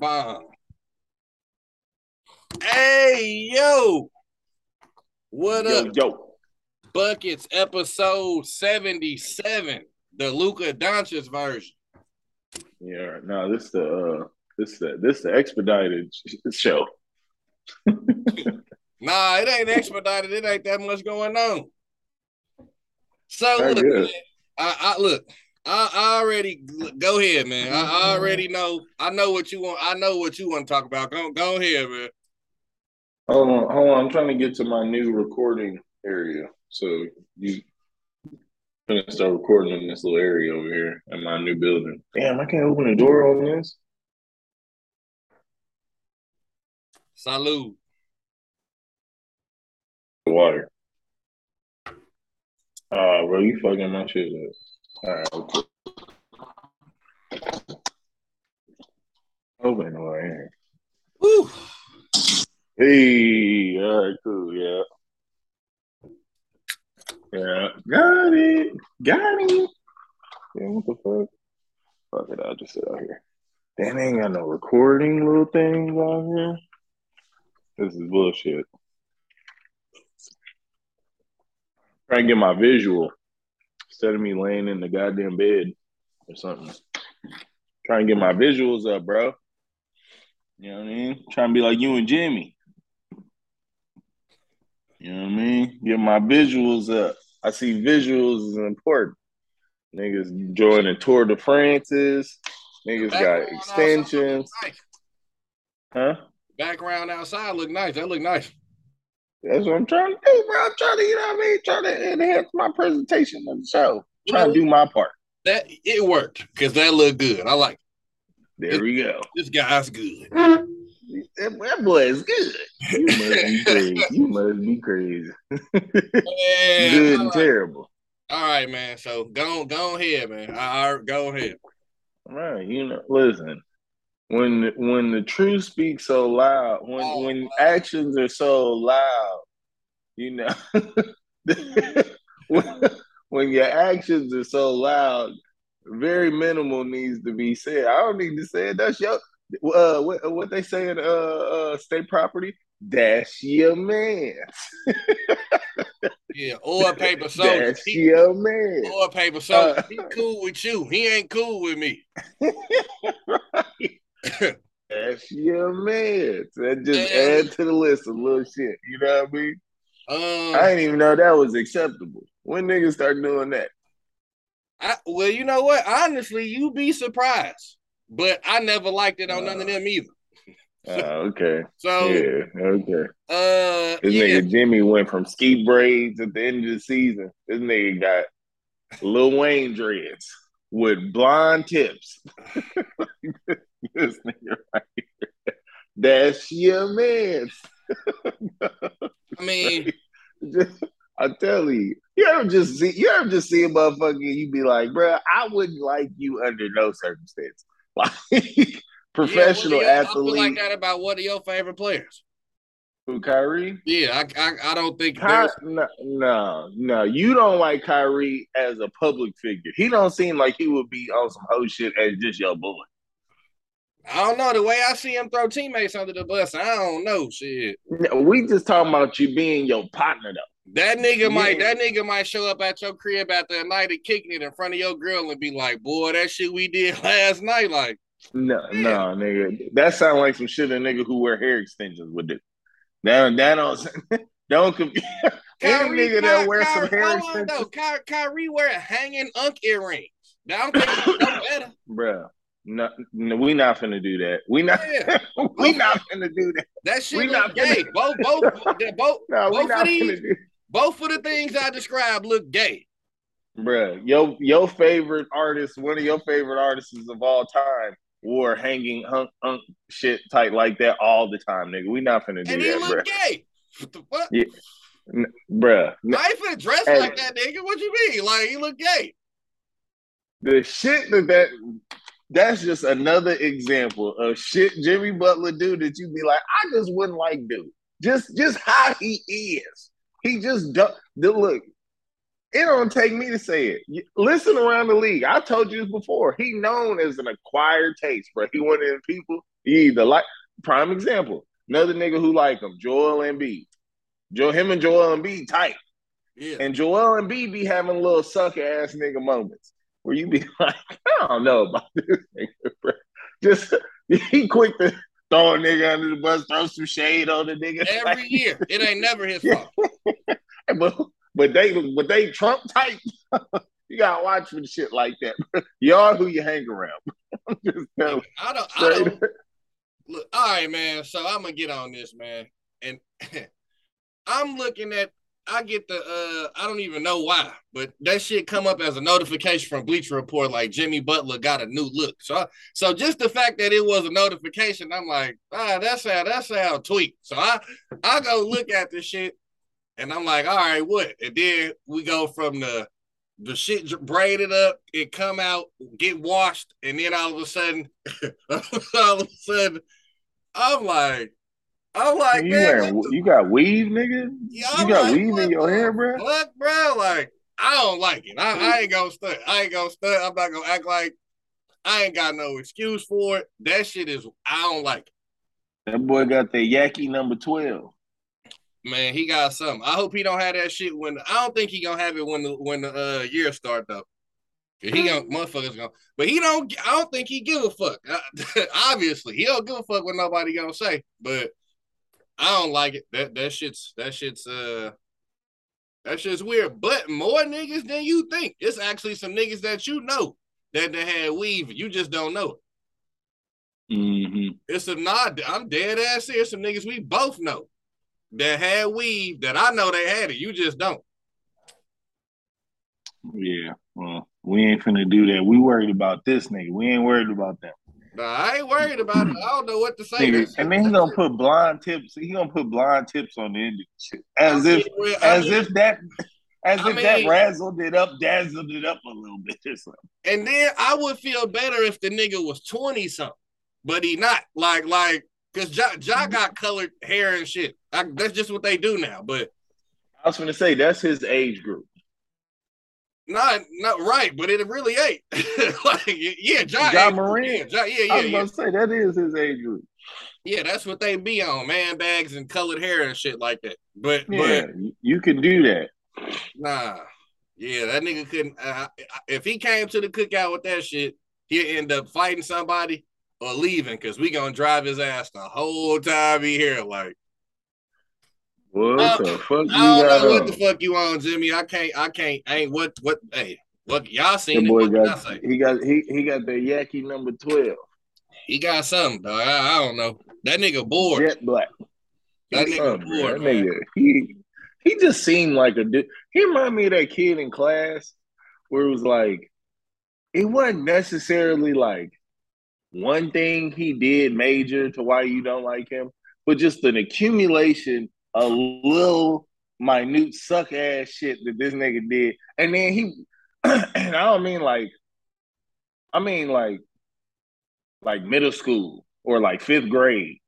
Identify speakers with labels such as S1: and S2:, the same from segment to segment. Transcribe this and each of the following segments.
S1: bomb. Hey, yo. What
S2: Yo,
S1: up?
S2: yo.
S1: Bucketz episode 77, the Luka Doncic version.
S2: Yeah, no, this the uh this the this the expedited show.
S1: Nah, it ain't expedited. It ain't that much going on. So look, man, I, I look. I, I already go ahead, man. I, I already know. I know what you want. I know what you want to talk about. Go, go ahead, man.
S2: Hold on, hold on. I'm trying to get to my new recording area. So you gonna start recording in this little area over here in my new building. Damn, I can't open the door on this.
S1: Salute.
S2: Water. Ah, bro, you fucking my shit up. All right, okay. Open door here.
S1: Woo.
S2: Hey, all right, cool, yeah. Yeah, got it, got it. Yeah, what the fuck? Fuck it, I'll just sit out here. Damn, ain't got no recording little things out here. This is bullshit. Trying to get my visual instead of me laying in the goddamn bed or something. Trying to get my visuals up, bro. You know what I mean? Trying to be like you and Jimmy. You know what I mean? Get my visuals up. I see visuals is important. Niggas joining Tour de France's. Niggas got extensions.
S1: outside look nice.
S2: Huh?
S1: Background outside look nice. That look nice.
S2: That's what I'm trying to do, bro. I'm trying to, you know what I mean? Trying to enhance my presentation of the show. Trying to do my part.
S1: That it worked because that looked good. I like
S2: There we go.
S1: this guy's good.
S2: That, that boy is good. You must be crazy. You must be crazy.
S1: Man,
S2: good and terrible.
S1: All right, man. So go go ahead, man. I, I go ahead.
S2: Right. You know, listen. When when the truth speaks so loud, when
S1: Oh,
S2: when
S1: wow.
S2: actions are so loud, you know, when, when your actions are so loud, very minimal needs to be said. I don't need to say it. That's your uh what what they say in uh, uh state property. That's your man.
S1: Yeah, oil paper soldier.
S2: That's
S1: He,
S2: your man.
S1: oil paper soldier.
S2: Uh,
S1: he cool with you. He ain't cool with me.
S2: Your man. That just
S1: Yeah.
S2: add to the list of little shit. You know what I mean?
S1: Um,
S2: I didn't even know that was acceptable. When niggas start doing that?
S1: I, well, you know what? Honestly, you be surprised. But I never liked it on none of them either.
S2: Oh, okay.
S1: So,
S2: yeah, okay.
S1: uh,
S2: This
S1: yeah,
S2: nigga Jimmy went from ski braids at the end of the season. This nigga got Lil Wayne dreads with blonde tips. this nigga right here. That's your man.
S1: I mean,
S2: I tell you, you ever just see you ever just see a motherfucker you be like, bruh, I wouldn't like you under no circumstance. Like professional
S1: yeah, feel
S2: athlete
S1: like that about one of your favorite players.
S2: who Kyrie.
S1: Yeah, I, I, I don't think
S2: Ky- no, no, no, you don't like Kyrie as a public figure. He don't seem like he would be on some hoe shit as just your boy.
S1: I don't know the way I see him throw teammates under the bus. I don't know shit.
S2: We just talking about you being your partner though.
S1: That nigga might that nigga might show up at your crib after a night of kicking it in front of your girl and be like, "Boy, that shit we did last night." Like,
S2: No,
S1: Yeah.
S2: no, nigga. That sound like some shit a nigga who wear hair extensions would do. That that don't don't confuse any nigga that
S1: Ky-
S2: wear
S1: Ky-
S2: some hair extensions,
S1: though. Ky- Kyrie wear hanging unk earrings. Now I don't think it's no better.
S2: bruh. No, no, we not finna do that. We not.
S1: Yeah,
S2: we not finna do that.
S1: that shit
S2: We not
S1: gay.
S2: finna-
S1: Both, both, both,
S2: No,
S1: Both of these- both of the things I described look gay.
S2: Bruh, your your favorite artist, one of your favorite artists of all time, wore hanging hunk, hunk shit tight like that all the time, nigga. We not finna do
S1: And he
S2: that,
S1: look
S2: bruh.
S1: gay. What the fuck?
S2: Yeah. N- bruh. N-
S1: I ain't finna dress
S2: Hey.
S1: like that, nigga. What you mean? Like he look gay?
S2: The shit that that that's just another example of shit Jimmy Butler do that you be like, I just wouldn't like do. Just just how he is. He just don't the- look. It don't take me to say it. Listen around the league. I told you this before. He known as an acquired taste, bro. He one of them people He either like prime example, another nigga who like him, Joel Embiid. Joe, him and Joel Embiid tight.
S1: Yeah.
S2: And Joel Embiid be having little sucker ass nigga moments where you be like, I don't know about this nigga, bro. Just he quick to throw a nigga under the bus, throw some shade on the nigga.
S1: Every year. It ain't never his fault.
S2: but but they but they Trump type. you gotta watch for the shit like that. Y'all who you hang around. just
S1: I don't I don't look all right, man. So I'm gonna get on this, man. And I'm looking at I get the uh I don't even know why, but that shit come up as a notification from Bleacher Report like Jimmy Butler got a new look. So so just the fact that it was a notification, I'm like, ah, that's how that's how tweet. So I I go look at the shit and I'm like, all right, what? And then we go from the the shit braided up, it come out, get washed, and then all of a sudden, all of a sudden, I'm like, I'm like,
S2: you,
S1: man,
S2: wearing,
S1: the
S2: you got weave, nigga.
S1: Yeah,
S2: you got
S1: like,
S2: weave
S1: what
S2: in your
S1: the
S2: hair, bro.
S1: Fuck, bro. Like, I don't like it. I, I ain't gonna stunt. I ain't gonna stunt. I'm not gonna act like I ain't got no excuse for it. That shit is I don't like it.
S2: That boy got the Yaki number twelve.
S1: Man, he got something. I hope he don't have that shit when I don't think he gonna have it when the when the uh, year start up. He gonna motherfuckers gonna, but he don't. I don't think he give a fuck. Obviously, he don't give a fuck what nobody gonna say. But I don't like it. That that shit's that shit's uh that shit's weird. But more niggas than you think. It's actually some niggas that you know that they had weave. You just don't know it.
S2: Mm-hmm.
S1: It's a nod. I'm dead ass here. Some niggas we both know that had weave that I know they had it. You just don't.
S2: Yeah. Well, we ain't finna do that. We worried about this nigga. We ain't worried about them.
S1: Nah, I ain't worried about it. I don't know what to say.
S2: Nigga, and then he gonna put blind tips. He gonna put blind tips on the end shit, as
S1: I
S2: if,
S1: mean, well, I
S2: as
S1: mean-
S2: if that, as
S1: I
S2: if that
S1: mean-
S2: razzled it up, dazzled it up a little bit or something.
S1: And then I would feel better if the nigga was 20 something, but he not. Like, like, cause Ja, ja mm-hmm. got colored hair and shit. I, that's just what they do now. But
S2: I was gonna say that's his age group.
S1: Not not right, but it really ain't. like, yeah, Ja ain't-
S2: Morant.
S1: Yeah, ja, yeah,
S2: I
S1: yeah,
S2: was
S1: yeah.
S2: gonna say that is his age group.
S1: Yeah, that's what they be on, man bags and colored hair and shit like that. But
S2: Yeah, you can do that.
S1: nah. Yeah, that nigga couldn't uh, if he came to the cookout with that shit, he'd end up fighting somebody or leaving because we gonna drive his ass the whole time he here. Like
S2: What
S1: Uh,
S2: the fuck you
S1: I don't know what
S2: on?
S1: the fuck you on, Jimmy. I can't. I can't. Ain't what what. Hey, what y'all
S2: The
S1: seen? It,
S2: boy
S1: what
S2: got
S1: say?
S2: he got he he got the Yaki number twelve,
S1: He got something, though. I, I don't know. That nigga bored.
S2: jet black.
S1: That
S2: He
S1: nigga bored,
S2: That nigga, he he just seemed like a dude. He reminded me of that kid in class where it was like it wasn't necessarily like one thing he did major to why you don't like him, but just an accumulation of little minute suck ass shit that this nigga did. And then he and I don't mean like I mean like like middle school or like fifth grade.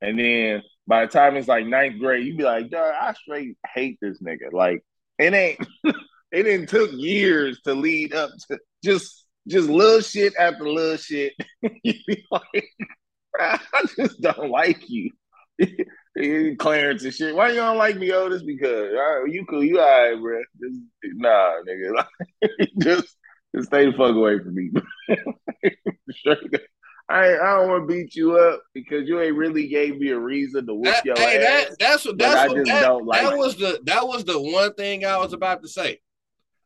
S2: And then by the time it's like ninth grade, you be like, I straight hate this nigga. Like it ain't it didn't took years to lead up to just just little shit after little shit. you be like, I just don't like you. Clarence and shit. Why you don't like me, Otis? Because all right, you cool, you all right, bro. Just, nah, nigga. just, just stay the fuck away from me. I, I don't want to beat you up because you ain't really gave me a reason to
S1: That,
S2: your
S1: hey,
S2: ass.
S1: that that's what that's what that,
S2: like
S1: that was the that was the one thing I was about to say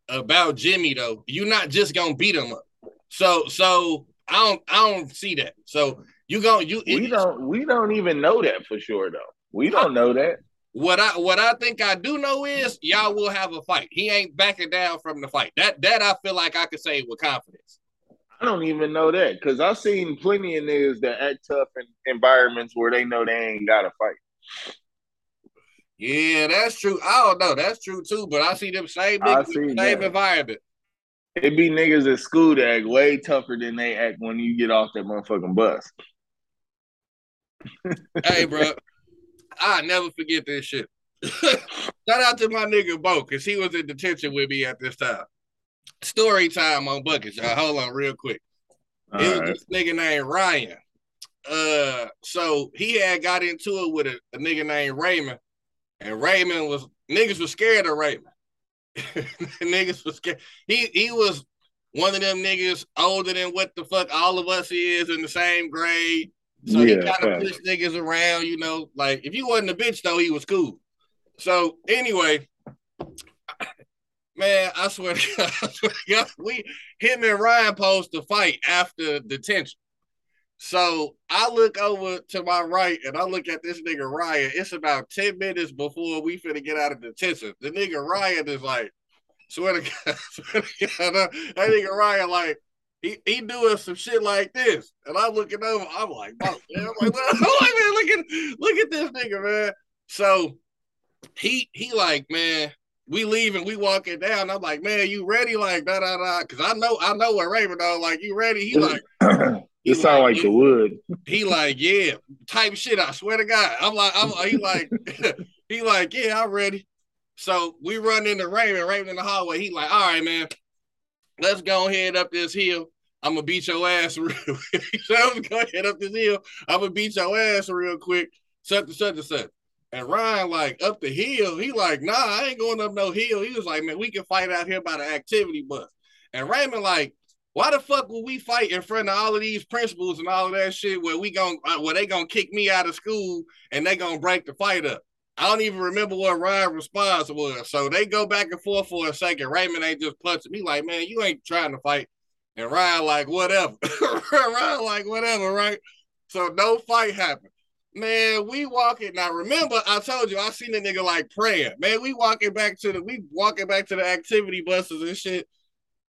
S1: about Jimmy though. You're not just gonna beat him up. So so I don't I don't see that. So you gonna you
S2: we
S1: it-
S2: don't we don't even know that for sure though. We don't know that.
S1: What I what I think I do know is y'all will have a fight. He ain't backing down from the fight. That that I feel like I could say with confidence.
S2: I don't even know that because I've seen plenty of niggas that act tough in environments where they know they ain't got to fight.
S1: Yeah, that's true. I don't know. That's true too. But I see them same niggas same
S2: that.
S1: environment.
S2: It be niggas at school that act way tougher than they act when you get off that motherfucking bus.
S1: hey, bro, I never forget this shit. Shout out to my nigga Bo, because he was in detention with me at this time. Story time on buckets, y'all. Hold on real quick.
S2: All
S1: it was
S2: right.
S1: this nigga named Ryan. uh, so he had got into it with a, a nigga named Raymond, and Raymond was niggas was scared of Raymond. niggas was scared. He he was one of them niggas older than what the fuck all of us is in the same grade. So yeah, he kind of pushed niggas around, you know. Like if you wasn't a bitch though, he was cool. So anyway, man, I swear, to God, I swear to God, we him and Ryan posed to fight after detention. So I look over to my right and I look at this nigga Ryan. It's about 10 minutes before we finna get out of detention. The nigga Ryan is like, swear to God, swear to God, that nigga Ryan like he, he doing some shit like this. And I'm looking over, I'm like, man, I'm like, I'm like, man, look at look at this nigga, man. So he he like, man, we leaving, we walking down. I'm like, man, you ready? Like, da da da. Cause I know I know what Raymond though. Like, you ready? He like
S2: You sound like, like the wood.
S1: He like, yeah, type shit. I swear to God. I'm like, I'm he like, he like, yeah, I'm ready. So we run into Raymond, Raymond in the hallway. He like, all right, man, let's go ahead up this hill. I'm gonna beat your ass real quick. so I'm gonna head up this hill. I'm gonna beat your ass real quick. Such and such and such. And Ryan, like up the hill, he like, nah, I ain't going up no hill. He was like, man, we can fight out here by the activity bus. And Raymond, like, why the fuck will we fight in front of all of these principals and all of that shit where we going uh, where they gonna kick me out of school and they gonna break the fight up? I don't even remember what Ryan's response was. So they go back and forth for a second. Raymond ain't just punching me like, man, you ain't trying to fight. And Ryan like, whatever. Ryan like, whatever, right? So no fight happened. Man, we walking. Now remember, I told you I seen the nigga like praying. Man, we walking back to the we walking back to the activity buses and shit.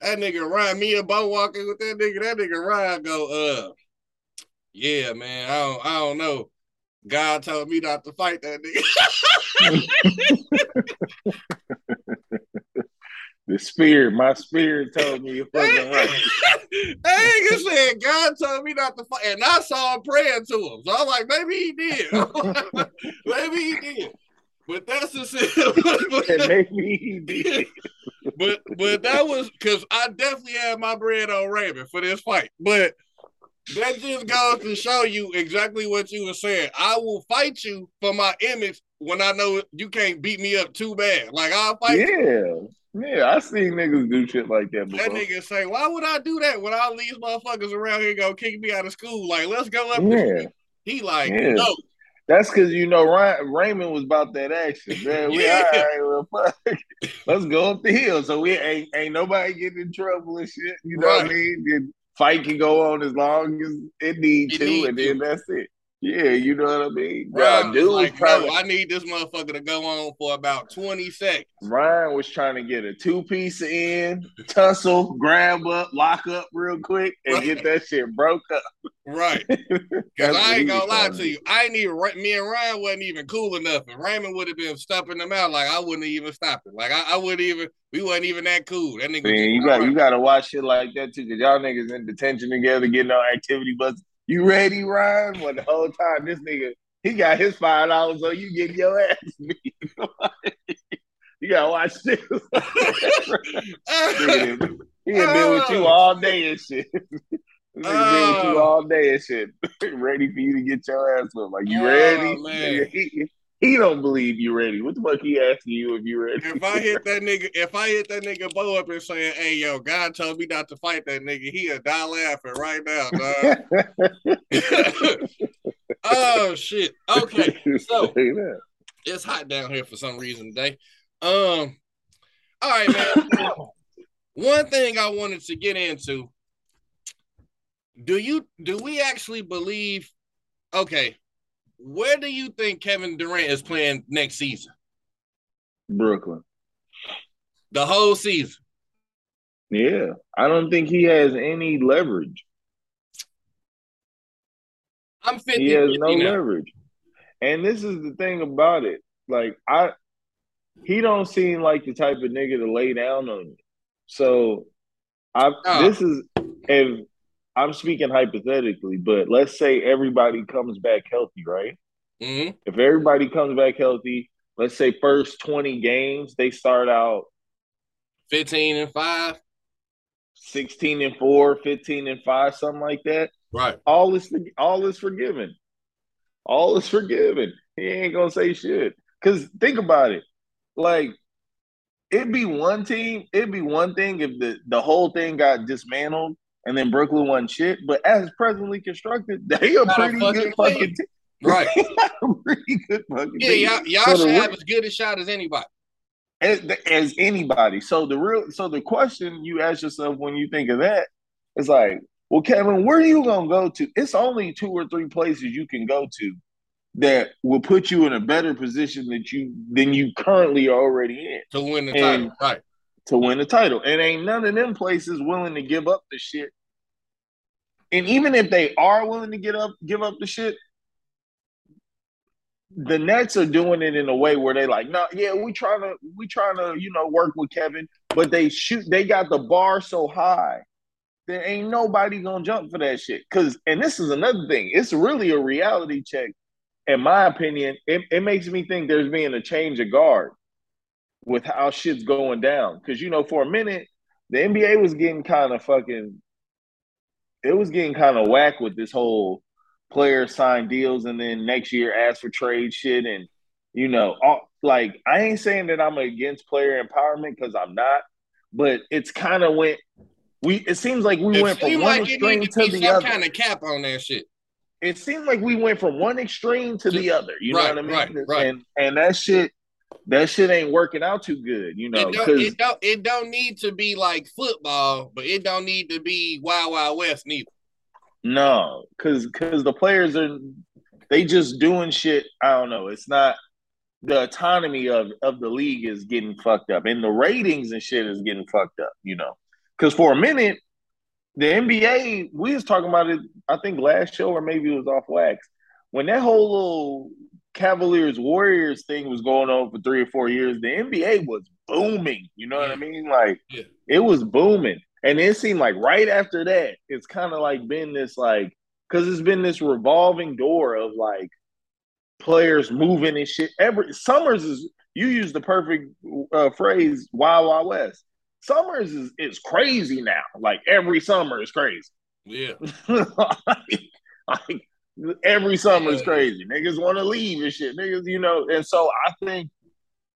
S1: That nigga Ryan, me and Bo walking with that nigga. That nigga Ryan go, uh, yeah, man. I don't, I don't know. God told me not to fight that nigga.
S2: the spirit, my spirit told me you fucking right.
S1: nigga said God told me not to fight, and I saw him praying to him. So I'm like, maybe he did. maybe he did. But that's just it. maybe he did but but that was because I definitely had my bread on Raymond for this fight. But that just goes to show you exactly what you were saying. I will fight you for my image when I know you can't beat me up too bad. Like I'll fight.
S2: Yeah. You. Yeah, I seen niggas do shit like that before.
S1: That nigga say, "Why would I do that when all these motherfuckers around here go kick me out of school? Like, let's go up." Yeah. He like, yeah. no,
S2: that's because you know Ryan, Raymond was about that action. Man, we yeah. all right, well, fuck. Let's go up the hill. So we ain't ain't nobody getting in trouble and shit. You know right. what I mean? Fight can go on as long as it needs to, need and to. then that's it. Yeah, you know what I mean.
S1: Ryan dude like, no, I need this motherfucker to go on for about twenty seconds.
S2: Ryan was trying to get a two piece in, tussle, grab up, lock up real quick, and right. get that shit broke up.
S1: Right. Because I ain't gonna lie to you, I ain't even me and Ryan wasn't even cool enough, and Raymond would have been stopping them out like I wouldn't even stop it. Like I, I wouldn't even. We wasn't even that cool. That nigga.
S2: Man, you got you got to watch shit like that too, because y'all niggas in detention together, getting on activity buses you ready, Ryan? Well, the whole time this nigga, he got his five dollars, so you get your ass beat. you gotta watch this. he had been with you all day and shit. Nigga been with you oh. all day and shit. ready for you to get your ass up. Like you oh, ready? He don't believe you ready. What the fuck he asking you if you ready?
S1: If I hit that nigga, if I hit that nigga Bo up and saying, "Hey, yo, God told me not to fight that nigga," he a die laughing right now, dog. oh shit. Okay, so it's hot down here for some reason today. Um, all right, man. One thing I wanted to get into. Do you do we actually believe? Okay, where do you think Kevin Durant is playing next season?
S2: Brooklyn.
S1: The whole season.
S2: Yeah, I don't think he has any leverage.
S1: I'm 50.
S2: He has no now. leverage. And this is the thing about it. Like I he don't seem like the type of nigga to lay down on you. So I oh. this is if I'm speaking hypothetically, but let's say everybody comes back healthy, right? Mm-hmm. If everybody comes back healthy, let's say first 20 games, they start out
S1: 15 and 5,
S2: 16 and 4, 15 and 5, something like that.
S1: Right.
S2: All is all is forgiven. All is forgiven. He ain't gonna say shit. Cause think about it. Like it'd be one team, it'd be one thing if the, the whole thing got dismantled and then Brooklyn won shit. But as presently constructed, they are pretty good fucking team.
S1: Right.
S2: pretty good fucking
S1: Yeah,
S2: team.
S1: y'all, y'all
S2: So
S1: should have as good a shot as anybody.
S2: as, as anybody. So the real, so the question you ask yourself when you think of that is like, well, Kevin, where are you gonna go to? It's only two or three places you can go to that will put you in a better position that you than you currently are already in
S1: To win the
S2: And-
S1: title. Right.
S2: To win the title. And ain't none of them places willing to give up the shit. And even if they are willing to get up, give up the shit, the Nets are doing it in a way where they like, no, yeah, we trying to, we trying to, you know, work with Kevin, but they shoot, they got the bar so high, there ain't nobody gonna jump for that shit. Cause, and this is another thing, it's really a reality check. In my opinion, it, it makes me think there's being a change of guard with how shit's going down. Cause you know, for a minute, the NBA was getting kind of fucking, it was getting kind of whack with this whole player sign deals and then next year ask for trade shit and you know all, like i ain't saying that i'm against player empowerment because i'm not but it's kind of went we it seems like we
S1: It
S2: went from
S1: seemed
S2: one extreme to
S1: to
S2: the
S1: some
S2: other
S1: kind of cap on that shit.
S2: it seemed like we went from one extreme to the other you know what i mean
S1: right, right.
S2: and and that shit that shit ain't working out too good you know
S1: it, don't, it don't it don't need to be like football, but it don't need to be Wild Wild West neither.
S2: No, because because the players are they just doing shit. I don't know. It's not the autonomy of of the league is getting fucked up, and the ratings and shit is getting fucked up. You know, because for a minute, the NBA we was talking about it. I think last show or maybe it was off wax when that whole little Cavaliers Warriors thing was going on for three or four years. The NBA was booming. You know what I mean? Like
S1: Yeah.
S2: it was booming. And it seemed like right after that, it's kind of like been this like because it's been this revolving door of like players moving and shit. Every Summers is you use the perfect uh, phrase "Wild Wild West." Summers is is crazy now. Like every summer is crazy.
S1: Yeah.
S2: like, like, every summer is crazy. Niggas want to leave and shit. Niggas, you know. And so I think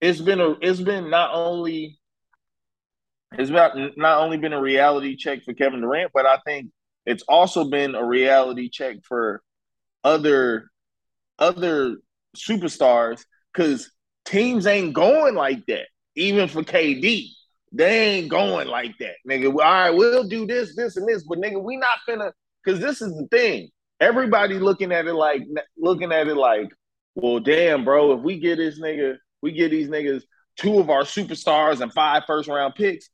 S2: it's been a it's been not only it's about not only been a reality check for Kevin Durant, but I think it's also been a reality check for other other superstars because teams ain't going like that. Even for KD, they ain't going like that, nigga. All right, we'll do this, this, and this, but nigga, we not finna. Because this is the thing. Everybody looking at it like looking at it like, well, damn, bro. If we get this nigga, we get these niggas two of our superstars and five first round picks,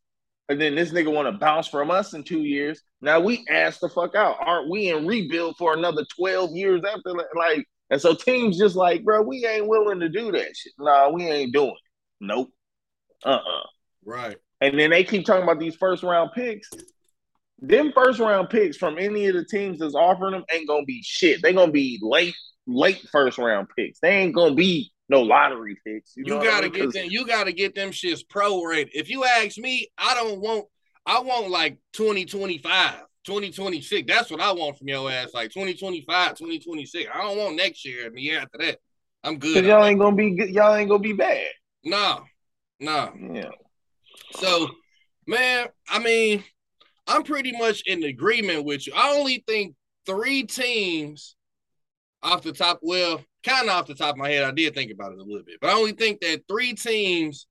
S2: and then this nigga want to bounce from us in two years. Now we ask the fuck out. Aren't we in rebuild for another twelve years after? Like, and so teams just like, bro, we ain't willing to do that shit. Nah, we ain't doing it. Nope. Uh uh
S1: Right.
S2: And then they keep talking about these first round picks. Them first round picks from any of the teams that's offering them ain't gonna be shit. They gonna be late, late first round picks. They ain't gonna be no lottery picks. You,
S1: You
S2: know
S1: gotta
S2: mean?
S1: get them. You gotta get them shits prorated. If you ask me, I don't want. I want like 2025, 2026. That's what I want from your ass. Like 2025, 2026. I don't want next year and the year after that. I'm good.
S2: Y'all ain't gonna be good. Y'all ain't gonna be bad.
S1: No, no.
S2: Yeah.
S1: So, man, I mean, I'm pretty much in agreement with you. I only think three teams off the top, well, kind of off the top of my head, I did think about it a little bit, but I only think that three teams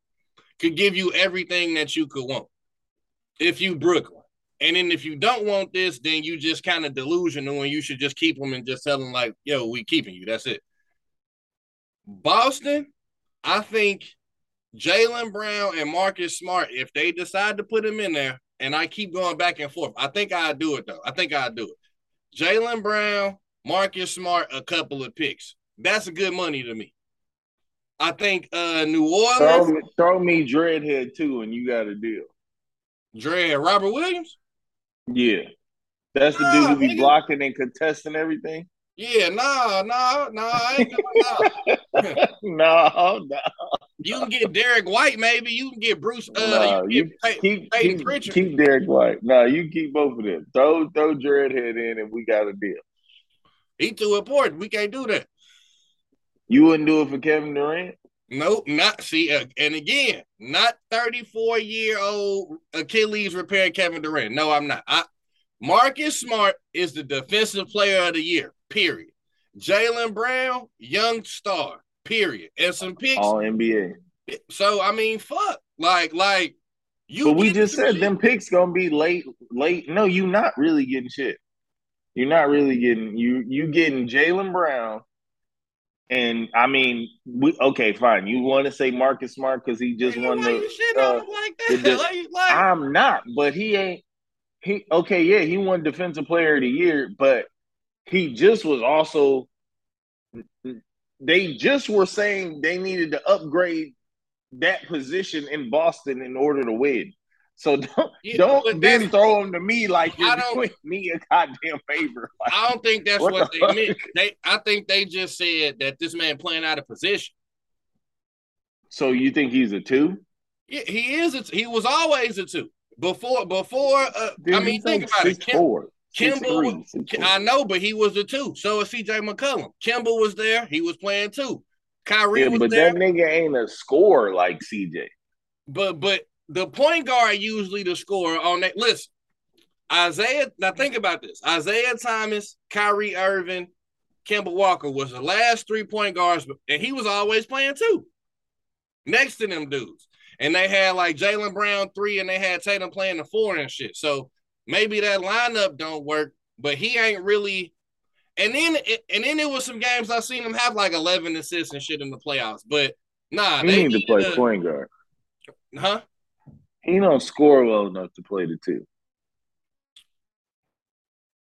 S1: could give you everything that you could want if you Brooklyn. And then if you don't want this, then you just kind of delusional and you should just keep them and just tell them, like, yo, we keeping you. That's it. Boston, I think Jaylen Brown and Marcus Smart, if they decide to put him in there, and I keep going back and forth, I think I'd do it though. I think I'd do it. Jaylen Brown, Marcus Smart, a couple of picks. That's a good money to me. I think uh New
S2: Throw
S1: Orleans,
S2: me, throw me Dreadhead too, and you got a deal.
S1: Dread Robert Williams.
S2: Yeah. That's the dude who be blocking and contesting everything.
S1: Yeah, nah, nah, nah, I ain't doing
S2: no, no.
S1: You can get Derrick White, maybe. You can get Bruce. Uh,
S2: Nah,
S1: you
S2: you
S1: can get
S2: keep keep,
S1: Pritchard.
S2: keep Derrick White. No, you keep both of them. Throw throw Dreadhead in, and we got a deal.
S1: He too important. We can't do that.
S2: You wouldn't do it for Kevin Durant.
S1: Nope, not see. Uh, and again, not 34 year old Achilles repair Kevin Durant. No, I'm not. I, Marcus Smart is the defensive player of the year. Period. Jaylen Brown, young star. Period. And some picks.
S2: All NBA.
S1: So I mean, fuck. Like, like you.
S2: But we just said
S1: shit.
S2: them picks gonna be late. Late. No, you not really getting shit. You're not really getting you. You getting Jaylen Brown. And I mean, we okay, fine. You want to say Marcus Smart because he just won the
S1: shitting
S2: uh,
S1: like
S2: the-
S1: that? like, like,
S2: I'm not, but he ain't. He okay, yeah, he won Defensive Player of the Year, but he just was also. They just were saying they needed to upgrade that position in Boston in order to win. So don't
S1: Yeah,
S2: don't then throw him to me like
S1: I
S2: you're
S1: don't-
S2: doing me a goddamn favor. Like,
S1: I don't think that's
S2: What
S1: what,
S2: the
S1: they
S2: fuck?
S1: meant. They, I think they just said that this man playing out of position.
S2: so you think he's a two?
S1: Yeah, he is. A, he was always a two before. Before, uh,
S2: Dude,
S1: I mean, think
S2: like
S1: about it.
S2: six
S1: Kim,
S2: four,
S1: Kemba
S2: three,
S1: was-
S2: six four.
S1: I know, but he was a two. So is C.J. McCollum. Kemba was there. He was playing two. Kyrie
S2: Yeah,
S1: was
S2: but
S1: there.
S2: that nigga ain't a scorer like CJ.
S1: But but the point guard usually the scorer on that. Listen, Isaiah. Now think about this: Isaiah Thomas, Kyrie Irving, Kemba Walker was the last three point guards, and he was always playing two. Next to them dudes, and they had like Jaylen Brown three, and they had Tatum playing the four and shit. So maybe that lineup don't work, but he ain't really. And then and then there was some games I seen him have like eleven assists and shit in the playoffs, but nah,
S2: He
S1: they
S2: need to play
S1: a-
S2: point guard.
S1: huh?
S2: He don't score well enough to play the two.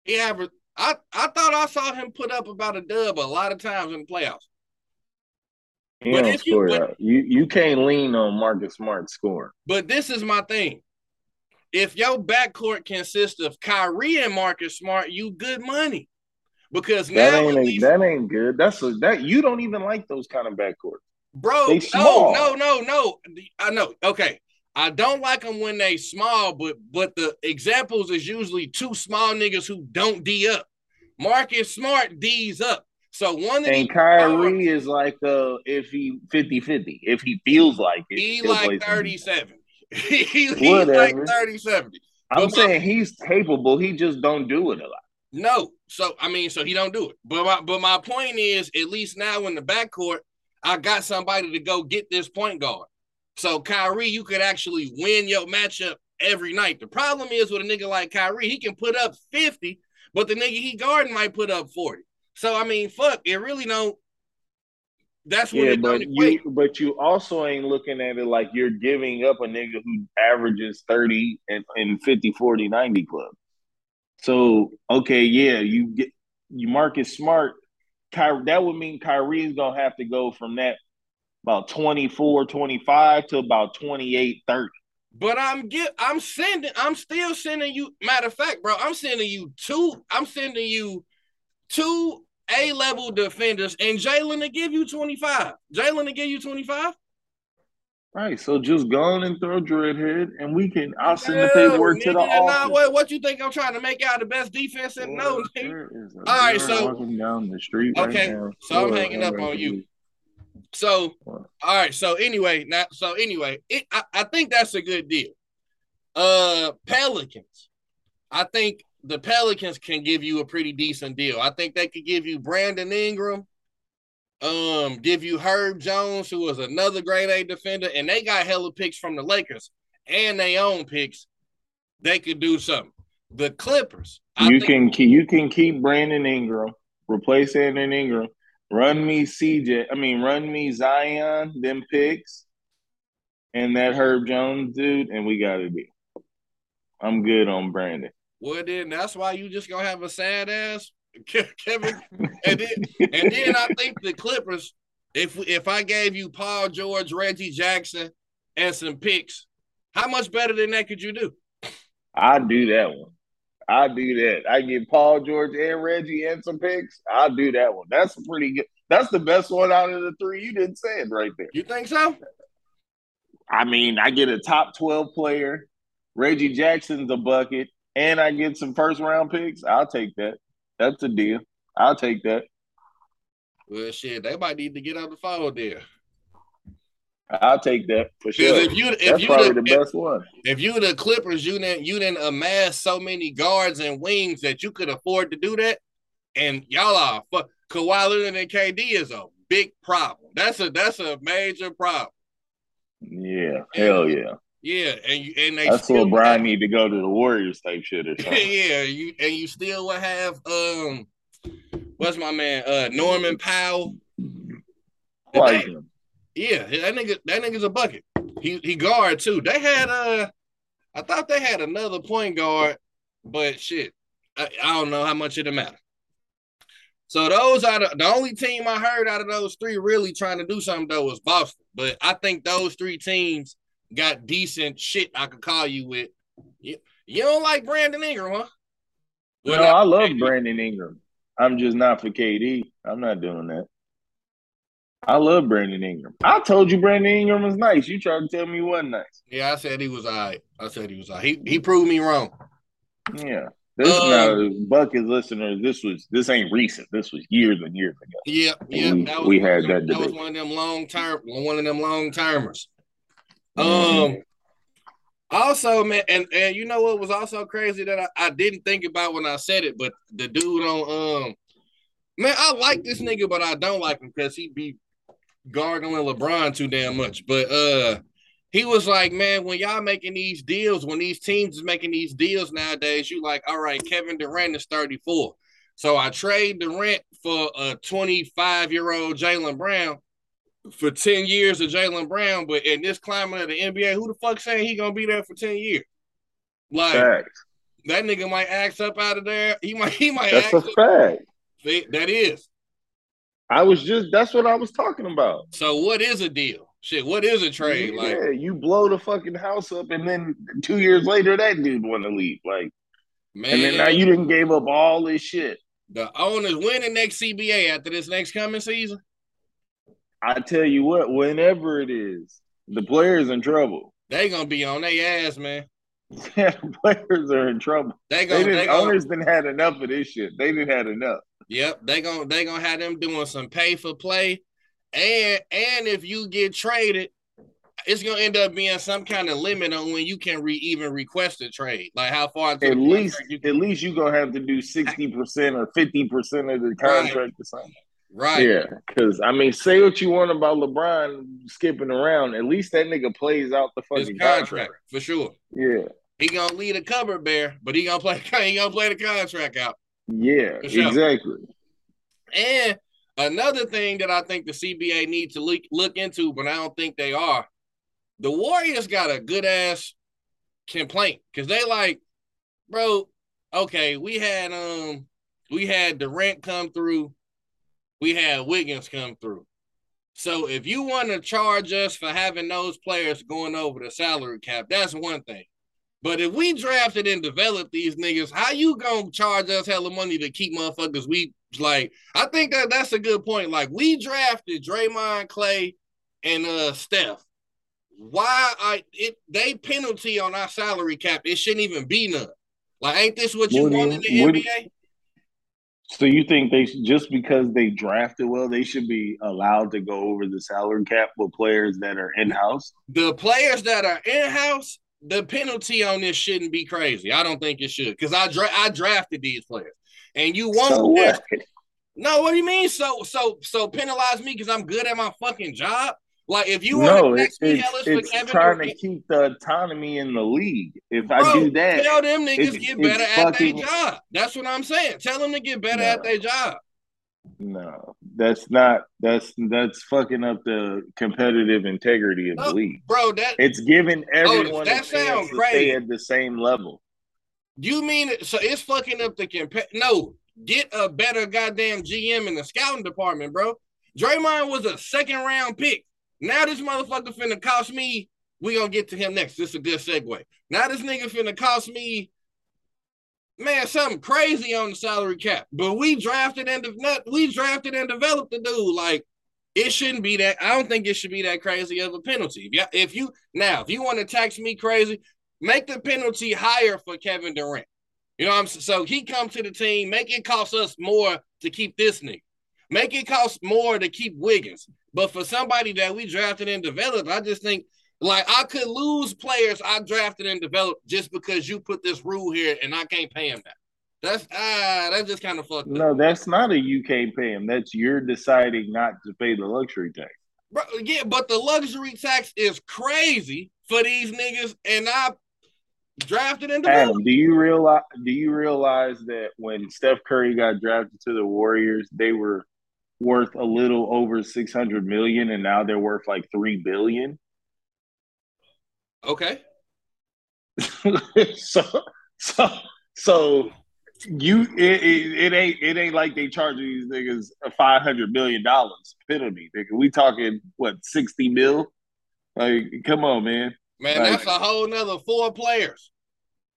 S1: He averaged. I I thought I saw him put up about a dub a lot of times in the playoffs.
S2: He
S1: But
S2: don't
S1: if you-
S2: score
S1: but-
S2: You you can't lean on Marcus Smart scoring.
S1: But this is my thing. If your backcourt consists of Kyrie and Marcus Smart, you good money. Because
S2: That
S1: now
S2: ain't
S1: least,
S2: that ain't good. That's a, that you don't even like those kind of backcourts.
S1: bro, no, no, no, no. I know. Okay. I don't like them when they small, but but the examples is usually two small niggas who don't D up. Marcus Smart D's up. So one of
S2: And Kyrie is like uh if he 50-50. If he feels like it,
S1: he like
S2: some
S1: 30
S2: defense.
S1: 70. he, he's like
S2: Whatever.
S1: 30 70.
S2: I'm
S1: But my-
S2: saying he's capable. He just don't do it a lot.
S1: No, so I mean, so he don't do it. But my but my point is, at least now in the backcourt, I got somebody to go get this point guard. So Kyrie, you could actually win your matchup every night. The problem is with a nigga like Kyrie, he can put up 50, but the nigga he guarding might put up 40. So I mean, fuck, it really don't. That's what
S2: Yeah,
S1: it
S2: but you but you also ain't looking at it like you're giving up a nigga who averages 30 and, and 50, 40, 90 club. So okay, yeah, you get you Marcus Smart, Ky, that would mean Kyrie's gonna have to go from that about 24, 25 to about 28, 30.
S1: But I'm get I'm sending I'm still sending you matter of fact, bro, I'm sending you two, I'm sending you two A level defenders and Jaylen to give you 25. Jaylen to give you 25.
S2: Right. So just go on and throw Dreadhead and we can I'll send the paperwork to the office.
S1: what, what you think I'm trying to make out the best defense? And no,
S2: Boy,
S1: nigga.
S2: there is a
S1: All right, so-
S2: down the street
S1: Okay,
S2: right
S1: so I'm hanging up on you. So, all right. So anyway, now, so anyway, it, I, I think that's a good deal. Uh, Pelicans. I think the Pelicans can give you a pretty decent deal. I think they could give you Brandon Ingram, um, give you Herb Jones, who was another grade A defender, and they got hella picks from the Lakers and they own picks. They could do something. The Clippers. I
S2: You can keep you can keep Brandon Ingram, replace Brandon Ingram, run me CJ. I mean, run me Zion, them picks, and that Herb Jones dude, and we got to be. I'm good on Brandon.
S1: Well, then that's why you just gonna have a sad ass Kevin. And then, and then I think the Clippers. If if I gave you Paul George, Reggie Jackson, and some picks, how much better than that could you do?
S2: I do that one. I do that. I get Paul George and Reggie and some picks. I'll do that one. That's pretty good. That's the best one out of the three you didn't say it right there.
S1: You think so?
S2: I mean, I get a top 12 player, Reggie Jackson's a bucket, and I get some first round picks. I'll take that. That's a deal. I'll take that.
S1: Well, shit, they might need to get on the phone there.
S2: I'll take that for sure.
S1: If you if
S2: That's
S1: you
S2: probably
S1: the,
S2: the
S1: if,
S2: best one.
S1: if you the Clippers, you didn't you didn't amass so many guards and wings that you could afford to do that, and y'all are fuck Kawhi Leonard and KD is a big problem. That's a that's a major problem.
S2: Yeah, hell yeah.
S1: Yeah, and you and they
S2: That's
S1: still
S2: what Brian
S1: have-
S2: need to go to the Warriors type shit or something.
S1: yeah, you and you still would have um, what's my man uh Norman Powell.
S2: Like
S1: They- Yeah, that nigga, that nigga's a bucket. He he guard too. They had uh, I thought they had another point guard, but shit, I, I don't know how much it'll matter. So those are the, the only team I heard out of those three really trying to do something though was Boston. But I think those three teams got decent shit I could call you with. You, you don't like Brandon Ingram, huh?
S2: No,
S1: Well,
S2: I love
S1: KD.
S2: Brandon Ingram. I'm just not for KD. I'm not doing that. I love Brandon Ingram. I told you Brandon Ingram was nice. You tried to tell me he wasn't nice.
S1: Yeah, I said he was all right. I said he was all right. He, he proved me wrong.
S2: Yeah. This
S1: Um,
S2: now Bucket listeners, this was this ain't recent. This was years and years ago.
S1: Yeah, yeah.
S2: We-
S1: that was
S2: we had
S1: of them,
S2: that
S1: that was one of them long term, one of them long termers.
S2: Mhm.
S1: Um. Also, man, and and you know what was also crazy that I, I didn't think about when I said it, but the dude on um, man, I like this nigga, but I don't like him because he be gargling LeBron too damn much. But uh, he was like, man, when y'all making these deals, when these teams is making these deals nowadays, you like, all right, Kevin Durant is 34. So I trade Durant for a 25 year old Jaylen Brown for 10 years of Jaylen Brown. But in this climate of the NBA, who the fuck saying he gonna be there for 10 years? Like
S2: Facts.
S1: that nigga might axe up out of there. He might he might
S2: That's a
S1: up.
S2: fact.
S1: See, that is.
S2: I was just that's what I was talking about.
S1: So what is a deal? Shit, what is a trade? Like
S2: yeah, you blow the fucking house up, and then two years later, that dude want to leave. Like,
S1: man,
S2: and then now you didn't gave up all this shit.
S1: the owners win the next CBA after this next coming season.
S2: I tell you what, whenever it is, the players in trouble.
S1: They gonna be on their ass, man.
S2: Yeah, the players are in trouble.
S1: They gonna, they
S2: didn't,
S1: gonna
S2: owners didn't had enough of this shit. They didn't had enough.
S1: Yep, they gonna they gonna have them doing some pay for play, and and if you get traded, it's gonna end up being some kind of limit on when you can re, even request a trade, like how far
S2: At least,
S1: you
S2: at least you gonna have to do sixty percent or fifty percent of the contract or something.
S1: Right?
S2: Yeah, because I mean, say what you want about LeBron skipping around. At least that nigga plays out the fucking
S1: contract
S2: contract.
S1: for sure.
S2: Yeah,
S1: He gonna lead a cupboard bear, but he gonna play he gonna play the contract out.
S2: yeah,
S1: sure.
S2: exactly.
S1: And another thing that I think the CBA needs to look look into, but I don't think they are. The Warriors got a good ass complaint because they like, bro. Okay, we had um, we had Durant come through, we had Wiggins come through. So if you want to charge us for having those players going over the salary cap, that's one thing. But if we drafted and developed these niggas, how you gonna charge us hella money to keep motherfuckers we like? I think that that's a good point. Like we drafted Draymond, Klay, and uh Steph. Why I it they penalty on our salary cap? It shouldn't even be none. Like, ain't this what you
S2: What
S1: want in the NBA?
S2: So you think they should, just because they drafted well, they should be allowed to go over the salary cap with players that are in house?
S1: the players that are in house, the penalty on this shouldn't be crazy. I don't think it should because I dra- I drafted these players, and you won't.
S2: So what?
S1: No, what do you mean? So so so penalize me because I'm good at my fucking job? Like if you
S2: no,
S1: want to
S2: it's, it's, trying to keep the autonomy in the league. If I do that,
S1: tell them niggas get better at
S2: fucking-
S1: their job. That's what I'm saying. Tell them to get better
S2: No.
S1: at their job.
S2: no, that's not that's that's fucking up the competitive integrity of
S1: No,
S2: the league.
S1: Bro, that
S2: It's giving oh, everyone
S1: that
S2: a chance
S1: sound
S2: to
S1: crazy.
S2: stay at the same level.
S1: you mean it? So it's fucking up the comp. No, get a better goddamn GM in the scouting department, bro. Draymond was a second round pick. Now this motherfucker finna cost me. We gonna get to him next. This is a good segue. Now this nigga finna cost me, man, something crazy on the salary cap. But we drafted and de- we drafted and developed the dude. Like it shouldn't be that. I don't think it should be that crazy of a penalty. If you, if you now, if you want to tax me crazy, make the penalty higher for Kevin Durant. You know, what I'm so he comes to the team, make it cost us more to keep this nigga. Make it cost more to keep Wiggins. But for somebody that we drafted and developed, I just think like I could lose players I drafted and developed just because you put this rule here and I can't pay him that. That's ah, that's just kind of fucked
S2: No,
S1: up.
S2: that's not a you can't pay him. That's you're deciding not to pay the luxury tax.
S1: Bro, yeah, but the luxury tax is crazy for these niggas, and I drafted and developed.
S2: Adam, do you realize do you realize that when Steph Curry got drafted to the Warriors, they were worth a little over 600 million and now they're worth like 3 billion?
S1: Okay.
S2: so so so you it, it, it, ain't it ain't like they charging these niggas five hundred million dollars penalty. Nigga. We talking what sixty mil? Like, come on, man.
S1: Man,
S2: Like-
S1: that's a whole nother four players.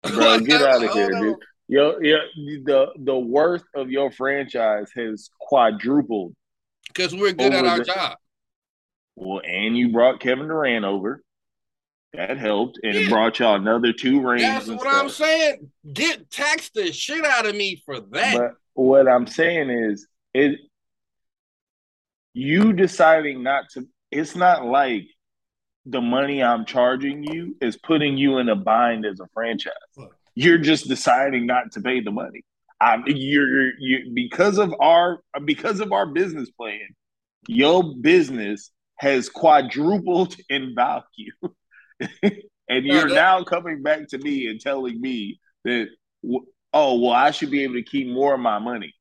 S2: Bro, get out of here, dude. Yo, yeah, the the worth of your franchise has quadrupled.
S1: Because we're good at our
S2: the-
S1: job.
S2: Well, and you brought Kevin Durant over. That helped, and
S1: Yeah.
S2: it brought y'all another two rings.
S1: That's what I'm saying. Get tax the shit out of me for that.
S2: But what I'm saying is, it you deciding not to. It's not like the money I'm charging you is putting you in a bind as a franchise.
S1: Fuck.
S2: You're just deciding not to pay the money. I'm you're you because of our because of our business plan. Your business has quadrupled in value, and you're now coming back to me and telling me that oh well I should be able to keep more of my money.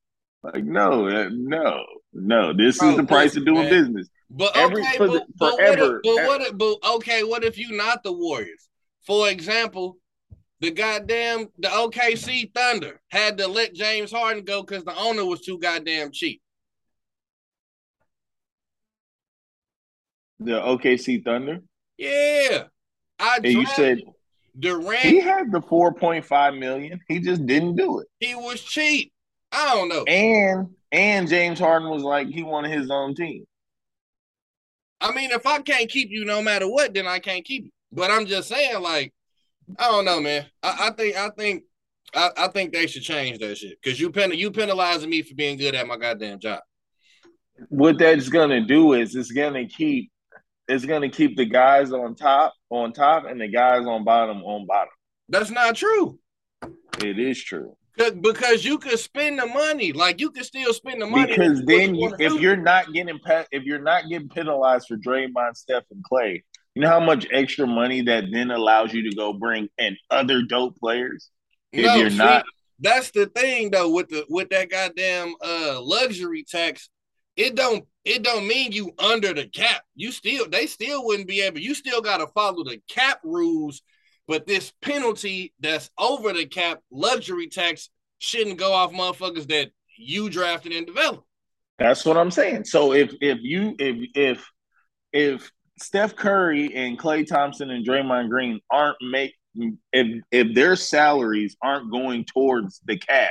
S2: Like no, uh, no, no. This
S1: Bro,
S2: is the price of doing
S1: man.
S2: business.
S1: But
S2: Every-
S1: okay,
S2: for
S1: but,
S2: the-
S1: but what if,
S2: forever.
S1: but what if, but okay, what if you not the Warriors? For example, the goddamn the OKC Thunder had to let James Harden go because the owner was too goddamn cheap.
S2: The OKC Thunder.
S1: Yeah. I
S2: And you said
S1: Durant,
S2: he had the four point five million. He just didn't do it.
S1: He was cheap. I don't know.
S2: And and James Harden was like he wanted his own team.
S1: I mean, if I can't keep you no matter what, then I can't keep you. But I'm just saying, like, I don't know, man. I, I think I think I, I think they should change that shit. Cause you pen you penalizing me for being good at my goddamn job.
S2: What that's gonna do is it's gonna keep it's gonna keep the guys on top on top and the guys on bottom on bottom.
S1: That's not true.
S2: It is true.
S1: Because you could spend the money, like you could still spend the money.
S2: Because then
S1: you
S2: you, if
S1: do.
S2: you're not getting pe- if you're not getting penalized for Draymond, Steph, and Klay, you know how much extra money that then allows you to go bring in other dope players. if
S1: no,
S2: you're
S1: see,
S2: not-
S1: that's the thing though with the with that goddamn uh luxury tax. It don't it don't mean you under the cap. You still they still wouldn't be able. You still got to follow the cap rules, but this penalty that's over the cap luxury tax shouldn't go off motherfuckers that you drafted and developed.
S2: That's what I'm saying. So if if you if if if Steph Curry and Klay Thompson and Draymond Green aren't make if if their salaries aren't going towards the cap,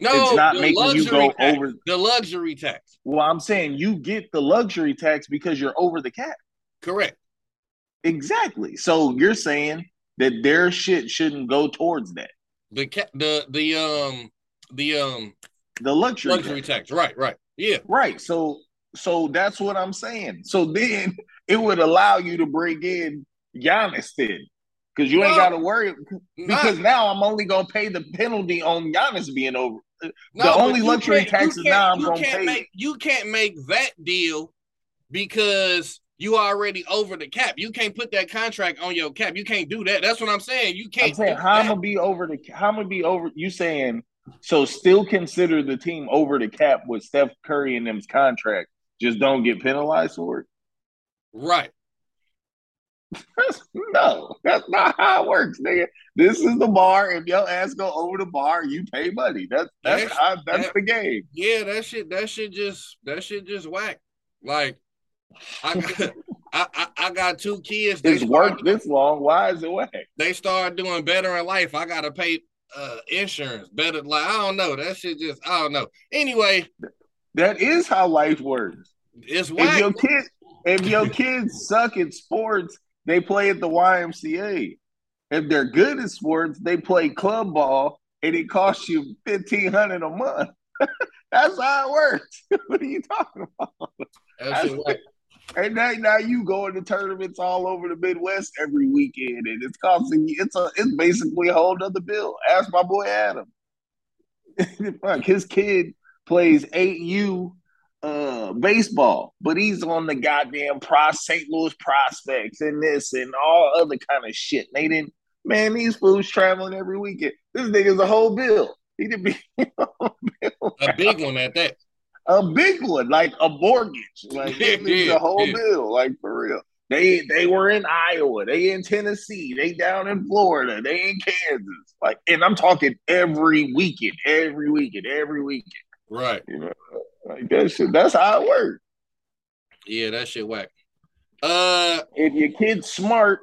S1: No,
S2: it's not making you go
S1: tax.
S2: over.
S1: the luxury tax.
S2: Well, I'm saying you get the luxury tax because you're over the cap.
S1: Correct.
S2: Exactly. So you're saying that their shit shouldn't go towards that.
S1: The ca- the the um the um
S2: The luxury,
S1: luxury
S2: tax.
S1: tax. Right, right. Yeah.
S2: Right. So so that's what I'm saying. So then it would allow you to bring in Giannis then. Because you ain't gotta worry because
S1: Nah,
S2: now I'm only gonna pay the penalty on Giannis being over.
S1: Uh, no,
S2: the only luxury tax is now I'm
S1: you
S2: gonna
S1: can't
S2: pay-
S1: Make, you can't make that deal because you already over the cap. You can't put that contract on your cap. You can't do that. That's what I'm saying. You can't.
S2: I'm saying how I'm gonna be over the how I'm gonna be over you saying so still consider the team over the cap with Steph Curry and them's contract. Just don't get penalized for it.
S1: right.
S2: That's, no, that's not how it works, nigga. This is the bar. If your ass go over the bar, you pay money. That's that's
S1: That's-
S2: how, that's
S1: that-
S2: the game.
S1: Yeah, that shit. That shit just. That shit just whack. Like, I got. I, I, I got two kids.
S2: It's worked this long. Why is it whack?
S1: they start doing better in life. I gotta pay uh insurance better. Like I don't know. That shit just. I don't know. Anyway,
S2: That is how life works.
S1: It's
S2: If your kid, if your kids suck at sports, they play at the YMCA. If they're good at sports, they play club ball, and it costs you fifteen hundred a month. That's how it works. what are you talking about? And now, now you going to tournaments all over the Midwest every weekend, and it's costing you. It's a. It's basically a whole other bill. Ask my boy Adam. Fuck, his kid plays 8U uh, baseball, but he's on the goddamn Pro St. Louis prospects and this and all other kind of shit. They didn't. Man, these fools traveling every weekend. This nigga's a whole bill. He did be
S1: A big one at that.
S2: a big one, like a mortgage. Like this is
S1: Yeah,
S2: a whole
S1: yeah.
S2: bill, like for real. They they were in Iowa, they in Tennessee, they down in Florida, they in Kansas. Like, and I'm talking every weekend, every weekend, every weekend.
S1: Right.
S2: You know, like that shit. That's how it works.
S1: Yeah, that shit whack. Uh,
S2: If your kid's smart,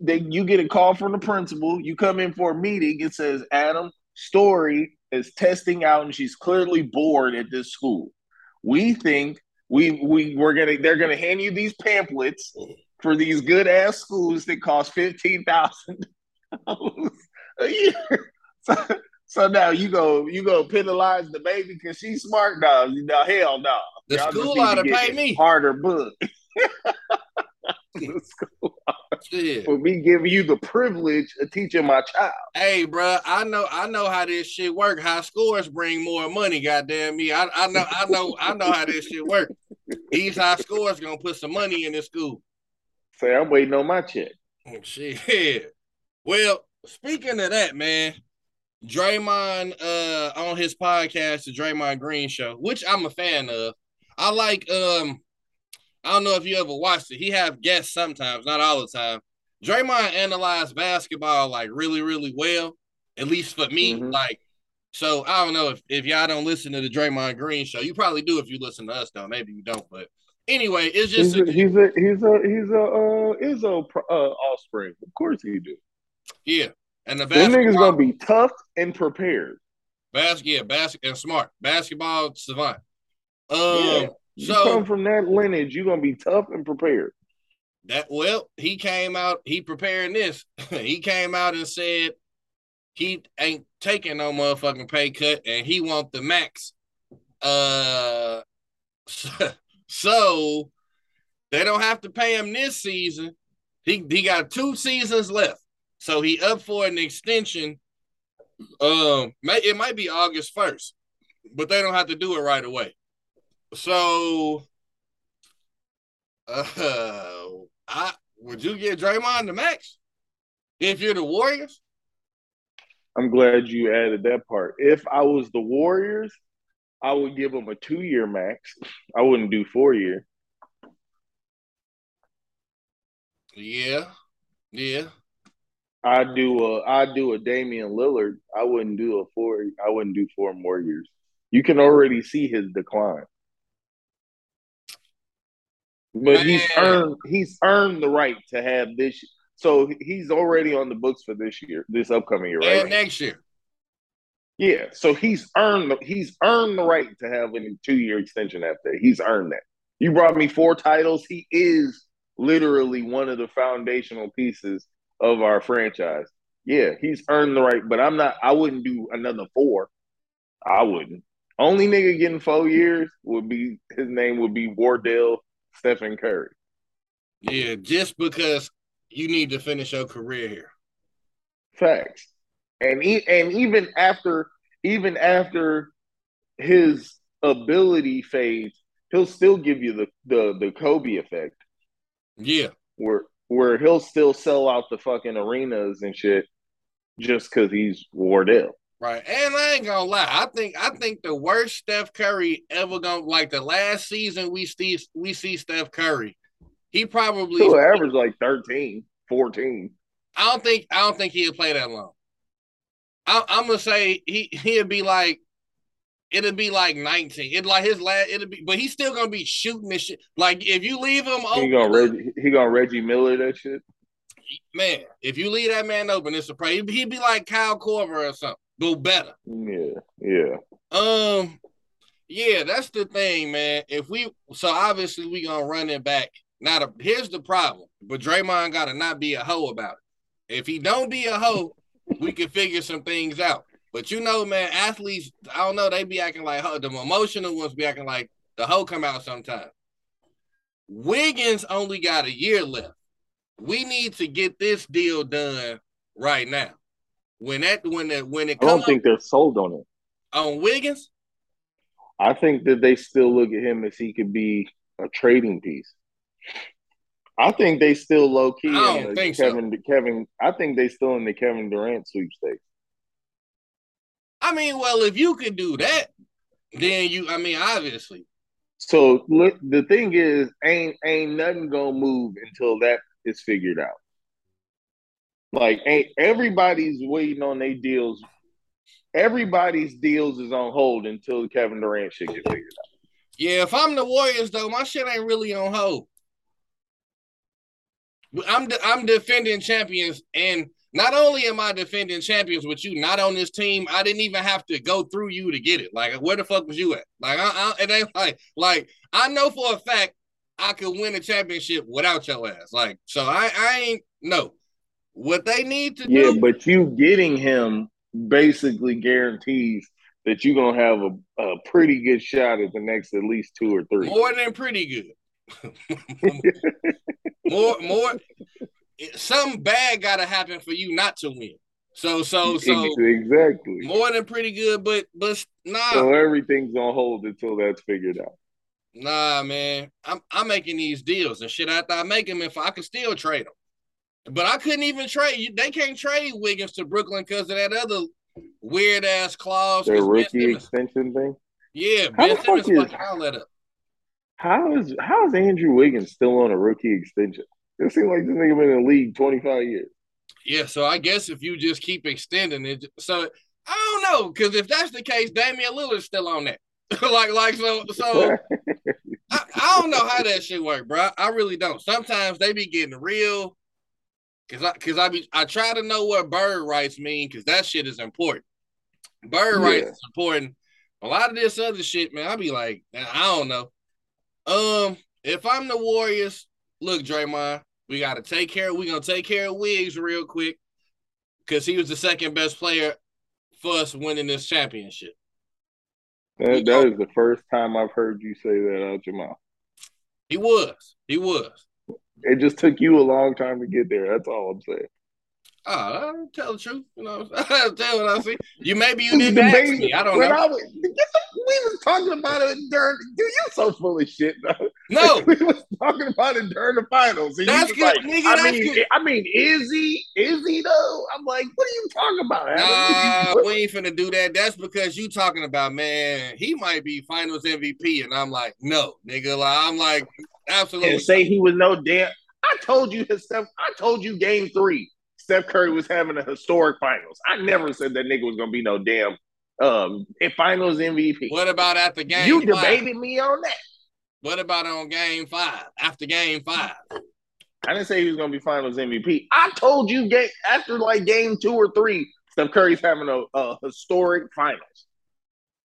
S2: then you get a call from the principal. You come in for a meeting. It says Adam Story is testing out, and she's clearly bored at this school. We think we we we're gonna they're gonna hand you these pamphlets for these good ass schools that cost fifteen thousand dollars a year. So, so now you go you go penalize the baby because she's smart. No, no hell no.
S1: the
S2: Y'all
S1: school ought to pay me.
S2: harder book. The school for me giving you the privilege of teaching my child.
S1: Hey, bro, I know, I know how this shit work. High scores bring more money. Goddamn me, I, I know, I know, I know how this shit work. These high scores gonna put some money in this school.
S2: Say I'm waiting on my check.
S1: Oh, shit. Well, speaking of that, man, Draymond uh on his podcast, the Draymond Green Show, which I'm a fan of. I like um I don't know if you ever watched it. He have guests sometimes, not all the time. Draymond analyzed basketball like really, really well, at least for me.
S2: Mhm.
S1: Like, so I don't know if, if y'all don't listen to the Draymond Green show. You probably do if you listen to us, though. Maybe you don't, but anyway, it's
S2: He's
S1: just
S2: a, he's a he's a he's a uh, Izzo pro- uh, offspring. Of course he do.
S1: yeah. And the
S2: Them niggas gonna be tough and prepared.
S1: Bas- yeah, basket and smart basketball savant. Um,
S2: Yeah. You
S1: so
S2: come from that lineage, you're gonna be tough and prepared.
S1: that well, he came out, he preparing this. he came out and said he ain't taking no motherfucking pay cut, and he want the max. Uh, so they don't have to pay him this season. He he got two seasons left, so he up for an extension. Um, may, it might be August first, but they don't have to do it right away. So, uh, I would you get Draymond the max if you're the Warriors?
S2: I'm glad you added that part. If I was the Warriors, I would give him a two year max. I wouldn't do four year.
S1: Yeah, yeah.
S2: I do a I do a Damian Lillard. I wouldn't do a four. I wouldn't do four more years. You can already see his decline. But he's earned he's earned the right to have this. So he's already on the books for this year, this upcoming year, right?
S1: And next year,
S2: Yeah. So he's earned the, he's earned the right to have a two year extension after. He's earned that. You brought me four titles. He is literally one of the foundational pieces of our franchise. Yeah, he's earned the right, but I'm not I wouldn't do another four. I wouldn't. Only nigga getting four years would be his name would be Wardell Stephen Curry.
S1: yeah, just because you need to finish your career here.
S2: Facts. And e- and even after even after his ability fades, he'll still give you the the the Kobe effect
S1: Yeah,
S2: where where he'll still sell out the fucking arenas and shit just because he's Wardell.
S1: right. And I ain't gonna lie, I think I think the worst Steph Curry ever gonna like the last season we see we see Steph Curry. He probably
S2: He'll average like 13, 14.
S1: I don't think I don't think he'll play that long. I, I'm gonna say he he'll be like it'll be like 19. It like his last it'll be, but he's still gonna be shooting this shit. Like if you leave him
S2: He gonna Reggie he gonna Reggie Miller that shit.
S1: man, if you leave that man open, it's a play. He'd, be like Kyle Korver or something. Go better.
S2: Yeah, yeah.
S1: Um, Yeah, that's the thing, man. If we so obviously we gonna run it back. Now the, here's the problem, but Draymond gotta not be a hoe about it. If he don't be a hoe, we can figure some things out. But you know, man, athletes, I don't know, they be acting like. The emotional ones be acting like the hoe come out sometime. Wiggins only got a year left. We need to get this deal done right now. When that when that when it comes,
S2: I don't think they're sold on it.
S1: On Wiggins?
S2: I think that they still look at him as he could be a trading piece. I think they still low key.
S1: I don't think
S2: Kevin,
S1: so.
S2: Kevin, I think they still in the Kevin Durant sweepstakes.
S1: I mean, well, if you could do that, then you. I mean, obviously.
S2: So look, the thing is, ain't ain't nothing gonna move until that is figured out. Like, ain't everybody's waiting on their deals. Everybody's deals is on hold until the Kevin Durant shit get figured out.
S1: Yeah, if I'm the Warriors though, my shit ain't really on hold. I'm de- I'm defending champions, and not only am I defending champions with you, not on this team, I didn't even have to go through you to get it. Like, where the fuck was you at? Like, I, I it ain't like like I know for a fact I could win a championship without your ass. Like, so I I ain't no. What they need to
S2: Yeah,
S1: do, Yeah,
S2: but you getting him basically guarantees that you're gonna have a, a pretty good shot at the next at least two or three.
S1: more than pretty good. more more something bad gotta happen for you not to win. So so so
S2: exactly.
S1: more than pretty good, but but nah,
S2: So everything's on hold until that's figured out.
S1: nah, man. I'm I'm making these deals and shit. After I make them, if I could still trade them, but I couldn't even trade. you. They can't trade Wiggins to Brooklyn because of that other weird ass clause.
S2: The
S1: 'cause Ben
S2: rookie
S1: Simmons-
S2: extension thing.
S1: yeah,
S2: How
S1: Ben
S2: the fuck
S1: Simmons
S2: is-
S1: fucking all that up.
S2: How is how is Andrew Wiggins still on a rookie extension? It seems like this nigga been in the league 25 years.
S1: Yeah, so I guess if you just keep extending it, so I don't know, because if that's the case, Damian Lillard's still on that. like, like so, so I, I don't know how that shit work, bro. I really don't. Sometimes they be getting real, cause I, cause I be, I try to know what bird rights mean, cause that shit is important. Bird
S2: Yeah.
S1: rights is important. A lot of this other shit, man, I be like, I don't know. Um, if I'm the Warriors, look, Draymond, we got to take care. We gonna take care of Wiggs real quick, cause he was the second best player for us winning this championship.
S2: That, that is the first time I've heard you say that out your mouth.
S1: He was. He was.
S2: It just took you a long time to get there. That's all I'm saying.
S1: Oh, I tell the truth. You know, I tell what I see. You maybe you didn't ask me. I don't
S2: when
S1: know.
S2: I was, we was talking about it during. Dude, you're so full of shit. Though.
S1: No,
S2: we was talking about it during the finals.
S1: That's good,
S2: like,
S1: nigga,
S2: I
S1: that's
S2: mean,
S1: good.
S2: I mean, is he? Is he though? I'm like, what are you talking about? Adam?
S1: nah, we ain't finna do that. That's because you talking about man. He might be Finals MVP, and I'm like, no, nigga. Like, I'm like, absolutely.
S2: and say he was no damn. I told you his stuff. I told you game three. Steph Curry was having a historic finals. I never said that nigga was gonna be no damn um finals MVP.
S1: What about at the game?
S2: you
S1: five?
S2: debated me on that.
S1: What about on game five? After game five?
S2: I didn't say he was gonna be finals MVP. I told you game after like game two or three, Steph Curry's having a, a historic finals.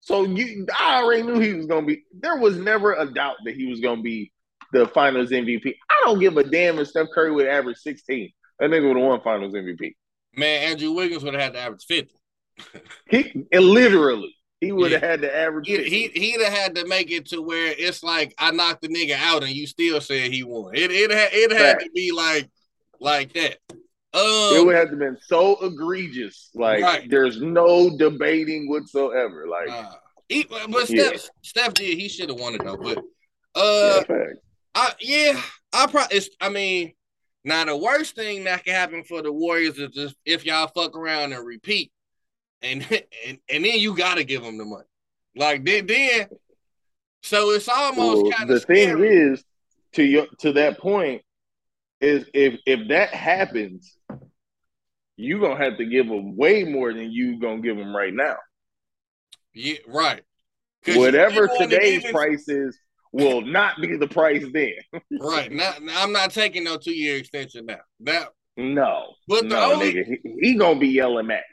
S2: So you I already knew he was gonna be there was never a doubt that he was gonna be the finals MVP. I don't give a damn if Steph Curry would average 16. That nigga would have won finals MVP.
S1: Man, Andrew Wiggins would have had to average 50.
S2: He literally he would have had to average
S1: He,
S2: 50.
S1: he, he'd have had to make it to where it's like I knocked the nigga out and you still said he won. It it had it had to be like like that.
S2: it
S1: Um,
S2: would have been so egregious. Like
S1: Right.
S2: there's no debating whatsoever. Like
S1: uh, he, but
S2: Yeah.
S1: Steph, Steph did. He should have won it though. But uh,
S2: fact.
S1: I yeah, I probably. I mean, now the worst thing that can happen for the Warriors is just if y'all fuck around and repeat, and and and then you got to give them the money. Like then, then so it's almost
S2: Well,
S1: kind of
S2: the
S1: of
S2: thing is, to your to that point, is if if that happens, you gonna have to give them way more than you gonna give them right now.
S1: yeah, right.
S2: Whatever
S1: keep on to
S2: today's
S1: it-
S2: price is will not be the price then.
S1: right? Not, I'm not taking no two year extension now. That,
S2: No,
S1: but the
S2: no,
S1: only
S2: nigga, he, he gonna be yelling max.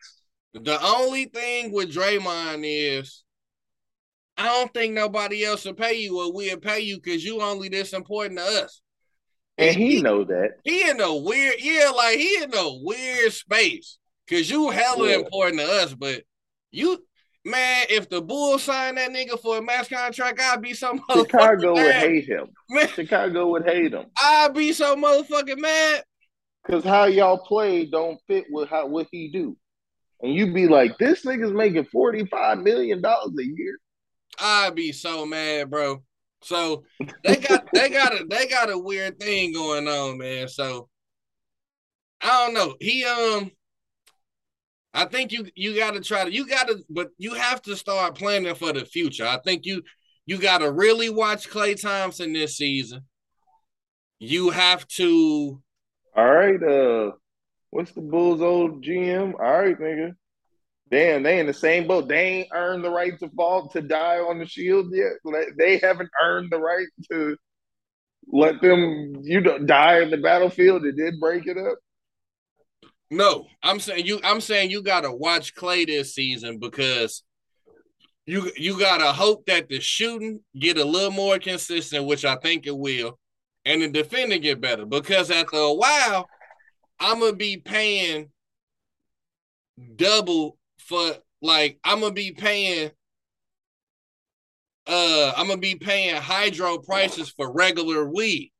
S1: the only thing with Draymond is I don't think nobody else will pay you what we'll pay you because you only this important to us.
S2: And he, he know that.
S1: He in a weird, yeah, like he in a weird space. Cause you hella yeah. important to us, but you man, if the Bulls sign that nigga for a max contract, I'd be so
S2: Chicago would hate him. Man, Chicago would hate him.
S1: I'd be so motherfucking mad.
S2: Cause how y'all play don't fit with how what he do. And you'd be like, this nigga's making $45 million a year.
S1: I'd be so mad, bro. So they got they got a they got a weird thing going on, man. So I don't know. He um I think you you got to try to you got to, but you have to start planning for the future. I think you you got to really watch Klay Thompson this season. You have to.
S2: All right, uh, what's the Bulls' old GM? All right, nigga. Damn, they in the same boat. They ain't earned the right to fall to die on the shield yet. They haven't earned the right to let them you know die in the battlefield and then break it up.
S1: No, I'm saying you. I'm saying you gotta watch Klay this season because you you gotta hope that the shooting get a little more consistent, which I think it will, and the defending get better. Because after a while, I'm gonna be paying double for like I'm gonna be paying. Uh, I'm gonna be paying hydro prices for regular weed.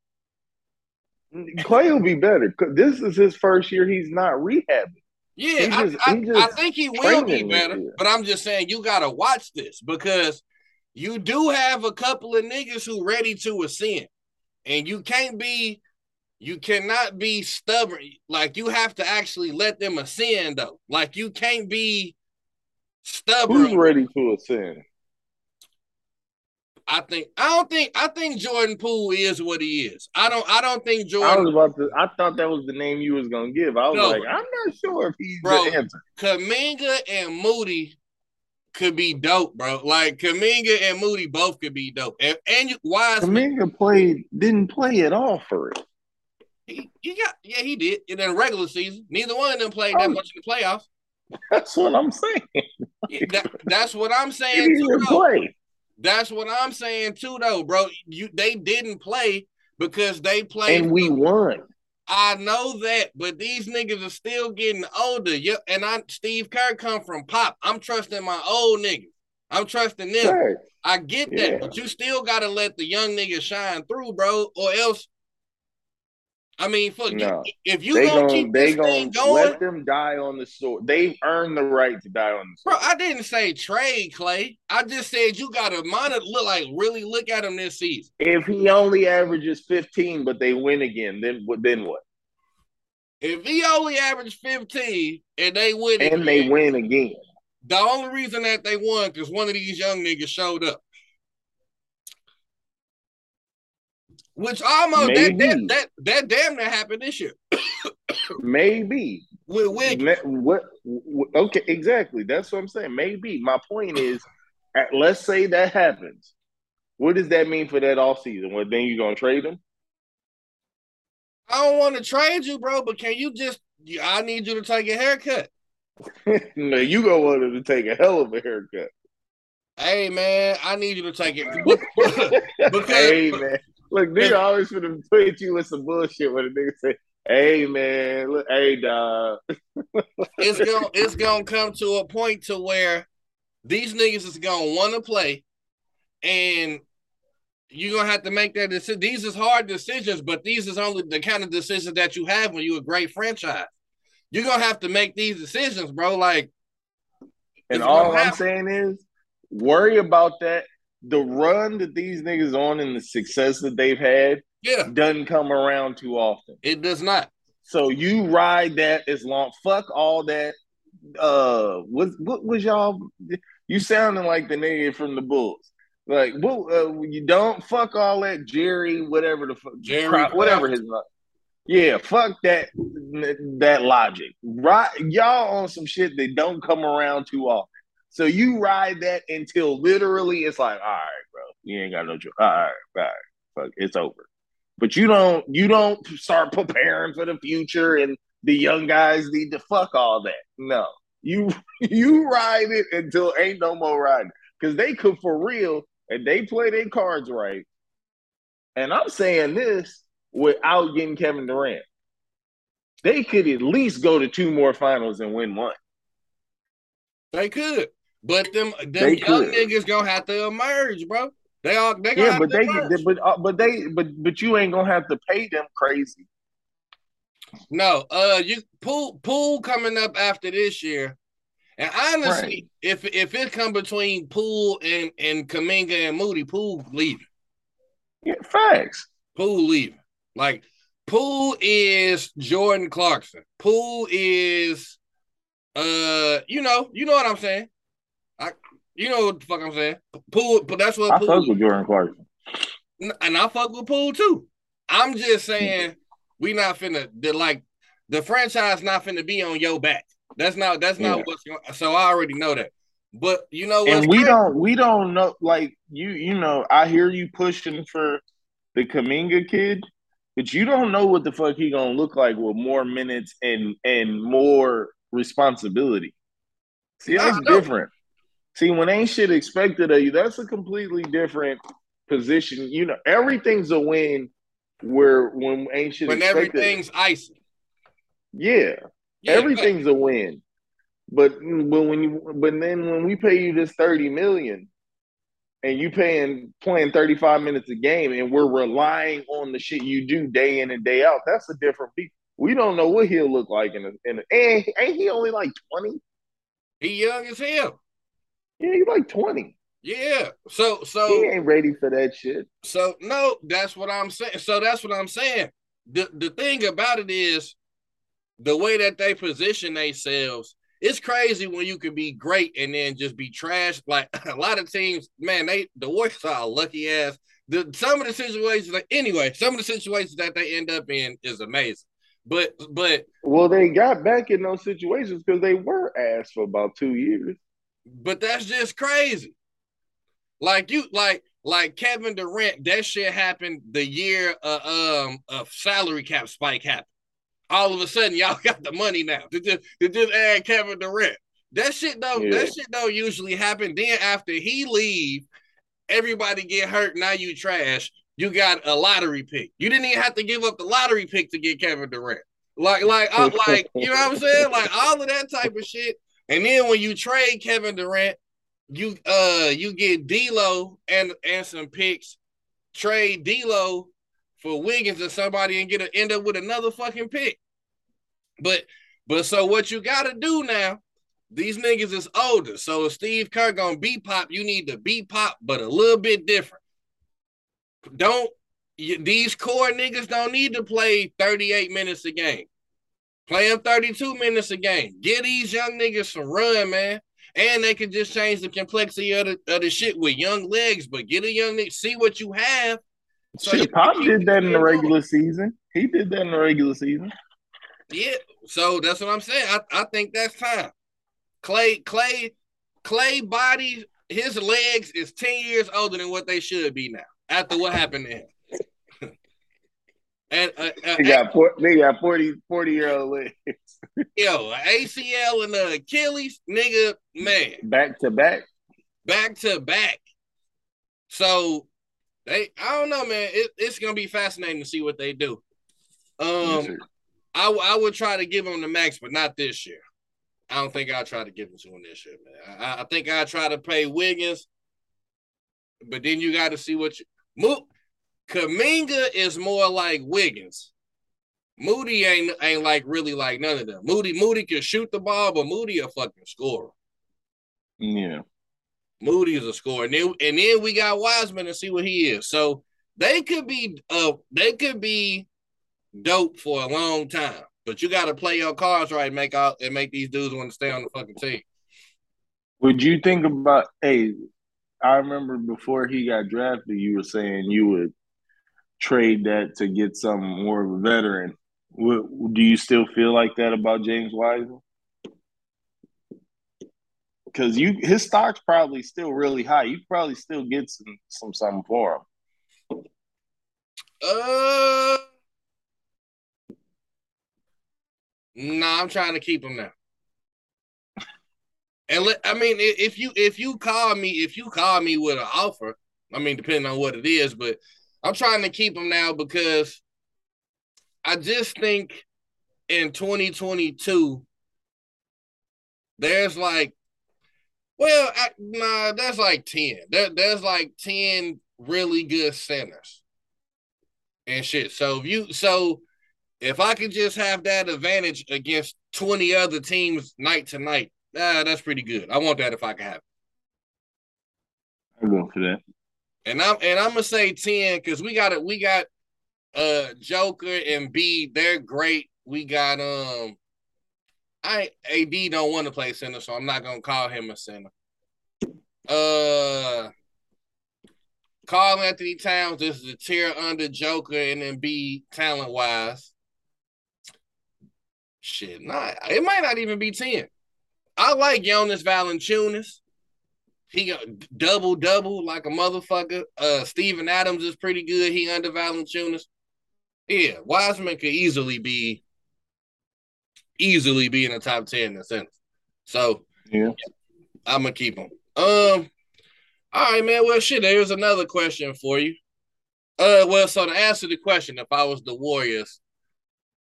S2: Klay will be better. This is his first year. He's not rehabbing.
S1: Yeah, just, I, I, I, think he will be better. But I'm just saying you got to watch this because you do have a couple of niggas who ready to ascend, and you can't be, you cannot be stubborn. Like you have to actually let them ascend though. Like you can't be stubborn.
S2: Who's ready to ascend?
S1: I think I don't think I think Jordan Poole is what he is. I don't I don't think Jordan.
S2: I was about to. I thought that was the name you was gonna give. I was no, like, I'm not sure if he's bro, the answer.
S1: Kuminga and Moody could be dope, bro. Like Kuminga and Moody both could be dope. And, and you,
S2: Wiseman Kuminga played didn't play at all for it.
S1: He, he got yeah he did in the regular season. Neither one of them played that oh, much in the playoffs.
S2: That's what I'm saying.
S1: that, that's what I'm saying. He didn't play. That's what I'm saying too, though, bro. You they didn't play because they played
S2: and we won.
S1: I know that, but these niggas are still getting older. Yeah, and I Steve Kerr come from pop. I'm trusting my old niggas. I'm trusting them. Right. I get that, yeah. but you still gotta let the young niggas shine through, bro, or else I mean, fuck no. If you
S2: they
S1: gonna, gonna keep
S2: they
S1: this
S2: gonna
S1: going,
S2: let them die on the sword. They've earned the right to die on the
S1: sword. Bro, I didn't say trade Klay. I just said you gotta monitor look like really look at him this season.
S2: If he only averages 15, but they win again, then what then what?
S1: If he only averaged 15 and they win
S2: and again, they win again.
S1: The only reason that they won because one of these young niggas showed up. Which almost that, that that that damn near happened this year.
S2: Maybe
S1: with Wiggins.
S2: What, what? Okay, exactly. That's what I'm saying. Maybe my point is, at, let's say that happens. What does that mean for that off season? Well, then you're gonna trade him?
S1: I don't want to trade you, bro. But can you just? I need you to take a haircut.
S2: no, you gonna want him to take a hell of a haircut.
S1: Hey man, I need you to take it
S2: because hey man, Look, nigga always gonna tweet you with some bullshit when a nigga say, "Hey man, look, hey dog."
S1: it's gonna it's gonna come to a point to where these niggas is gonna want to play, and you're gonna have to make that decision. These is hard decisions, but these is only the kind of decisions that you have when you're a great franchise. You're gonna have to make these decisions, bro. Like,
S2: and all I'm saying is, worry about that the run that these niggas on and the success that they've had
S1: yeah.
S2: doesn't come around too often.
S1: It does not.
S2: So you ride that as long. Fuck all that. Uh, what what was y'all? You sounding like the nigga from the Bulls. Like, well, uh, you don't fuck all that Jerry, whatever the fuck, Jerry, whatever his. Yeah, fuck that that logic. Right, y'all on some shit that don't come around too often. So you ride that until literally it's like, all right, bro, you ain't got no joke. All right, all right, fuck, it's over. But you don't you don't start preparing for the future and the young guys need to fuck all that. No. You you ride it until ain't no more riding. because they could for real and they play their cards right. And I'm saying this without getting Kevin Durant. They could at least go to two more finals and win one.
S1: They could, but them them
S2: They
S1: young
S2: could.
S1: niggas gonna have to emerge, bro. They all they gonna
S2: Yeah, but
S1: to
S2: they but uh, but they but but you ain't gonna have to pay them crazy.
S1: No, uh, you Poole Poole coming up after this year, and honestly, if if it come between Poole and and Kuminga and Moody, Poole leaving,
S2: Yeah, facts.
S1: Poole leaving. Like Poole is Jordan Clarkson. Poole is, uh, you know, you know what I'm saying. You know what the fuck I'm saying. Poole, but that's what
S2: I
S1: Poole.
S2: fuck with Jordan Clarkson.
S1: and I fuck with Poole too. I'm just saying we not finna the like the franchise not finna be on your back. That's not that's not
S2: Yeah.
S1: what's going so I already know that. But you know what's
S2: And we
S1: crazy?
S2: don't we don't know like you you know, I hear you pushing for the Kuminga kid, but you don't know what the fuck he gonna look like with more minutes and and more responsibility. See, that's different. See, when ain't shit expected of you, that's a completely different position. You know, everything's a win where when ain't shit expected.
S1: when
S2: expected.
S1: everything's icy.
S2: yeah,
S1: Yeah,
S2: everything's a win. But but when you but then when we pay you this 30 million and you paying playing 35 minutes a game and we're relying on the shit you do day in and day out, that's a different beat. We don't know what he'll look like in a, in a and ain't he only like 20?
S1: he young as hell.
S2: Yeah, he's like 20.
S1: Yeah. So so He
S2: ain't ready for that shit.
S1: so no, that's what I'm saying. So that's what I'm saying. The the thing about it is the way that they position themselves. It's crazy when you can be great and then just be trash. Like a lot of teams, man, they the Warriors are lucky ass. The some of the situations, like anyway, some of the situations that they end up in is amazing. But but
S2: Well, they got back in those situations because they were ass for about two years.
S1: But that's just crazy. Like you like like Kevin Durant, that shit happened the year uh, um of salary cap spike happened. All of a sudden, y'all got the money now to just to just add Kevin Durant. That shit don't
S2: Yeah.
S1: that shit don't usually happen. Then after he leave, everybody get hurt. Now you trash. You got a lottery pick. You didn't even have to give up the lottery pick to get Kevin Durant. Like like I, like you know what I'm saying? Like all of that type of shit. And then when you trade Kevin Durant, you uh you get D'Lo and and some picks. Trade D'Lo for Wiggins or somebody and get a, end up with another fucking pick. But but so what you got to do now? These niggas is older. So if Steve Kerr gonna be pop, you need to be pop, but a little bit different. Don't you, these core niggas don't need to play 38 minutes a game. Play them 32 minutes a game. Get these young niggas some run, man. And they can just change the complexity of the, of the shit with young legs, but get a young nigga, see what you have. So
S2: Shit, Pop did that in the regular season. He did that in the regular season.
S1: Yeah, so that's what I'm saying. I, I think that's time. Klay, Klay, Klay body, his legs is 10 years older than what they should be now after what happened to him. And uh, uh,
S2: They got four, they got 40, 40 year old legs
S1: yo, ACL and the Achilles, nigga, man,
S2: back to back.
S1: back to back. So they, I don't know, man. It, it's gonna be fascinating to see what they do. Um, I, I would try to give him the max, but not this year. I don't think I'll try to give him to him this year, man. I, I think I'll try to pay Wiggins, but then you got to see what you Mo- Kuminga is more like Wiggins. Moody ain't ain't like really like none of them. Moody Moody can shoot the ball, but Moody a fucking scorer.
S2: yeah.
S1: Moody is a scorer. And then, and then we got Wiseman to see what he is. So they could be uh they could be dope for a long time. But you gotta play your cards right and make out and make these dudes want to stay on the fucking team.
S2: Would you think about? Hey, I remember before he got drafted, you were saying you would trade that to get some more of a veteran. Do you still feel like that about James Wiseman? Because you, his stock's probably still really high. You probably still get some some something for him.
S1: Uh nah, I'm trying to keep him now. And let, I mean, if you if you call me if you call me with an offer, I mean, depending on what it is, but I'm trying to keep him now because I just think in 2022 there's like well I, nah that's like 10 there, there's like 10 really good centers and shit. So if you so if i could just have that advantage against 20 other teams night to night uh, that's pretty good. I want that if i can have it.
S2: I'm going for that
S1: and i'm and i'm gonna say 10 because we got it we got uh joker and b they're great we got um I AD don't want to play center, so I'm not gonna call him a center. Uh Karl-Anthony Towns, this is a tier under Joker and then be talent wise. Shit, not it might not even be 10. I like Jonas Valanciunas. He got double double like a motherfucker. Uh Steven Adams is pretty good. He under Valanciunas. Yeah, Wiseman could easily be easily be in the top 10 in a sense. So
S2: yeah,
S1: I'm gonna keep him. Um, all right, man. Well, shit. There's another question for you. Uh, well, so to answer the question, if I was the Warriors,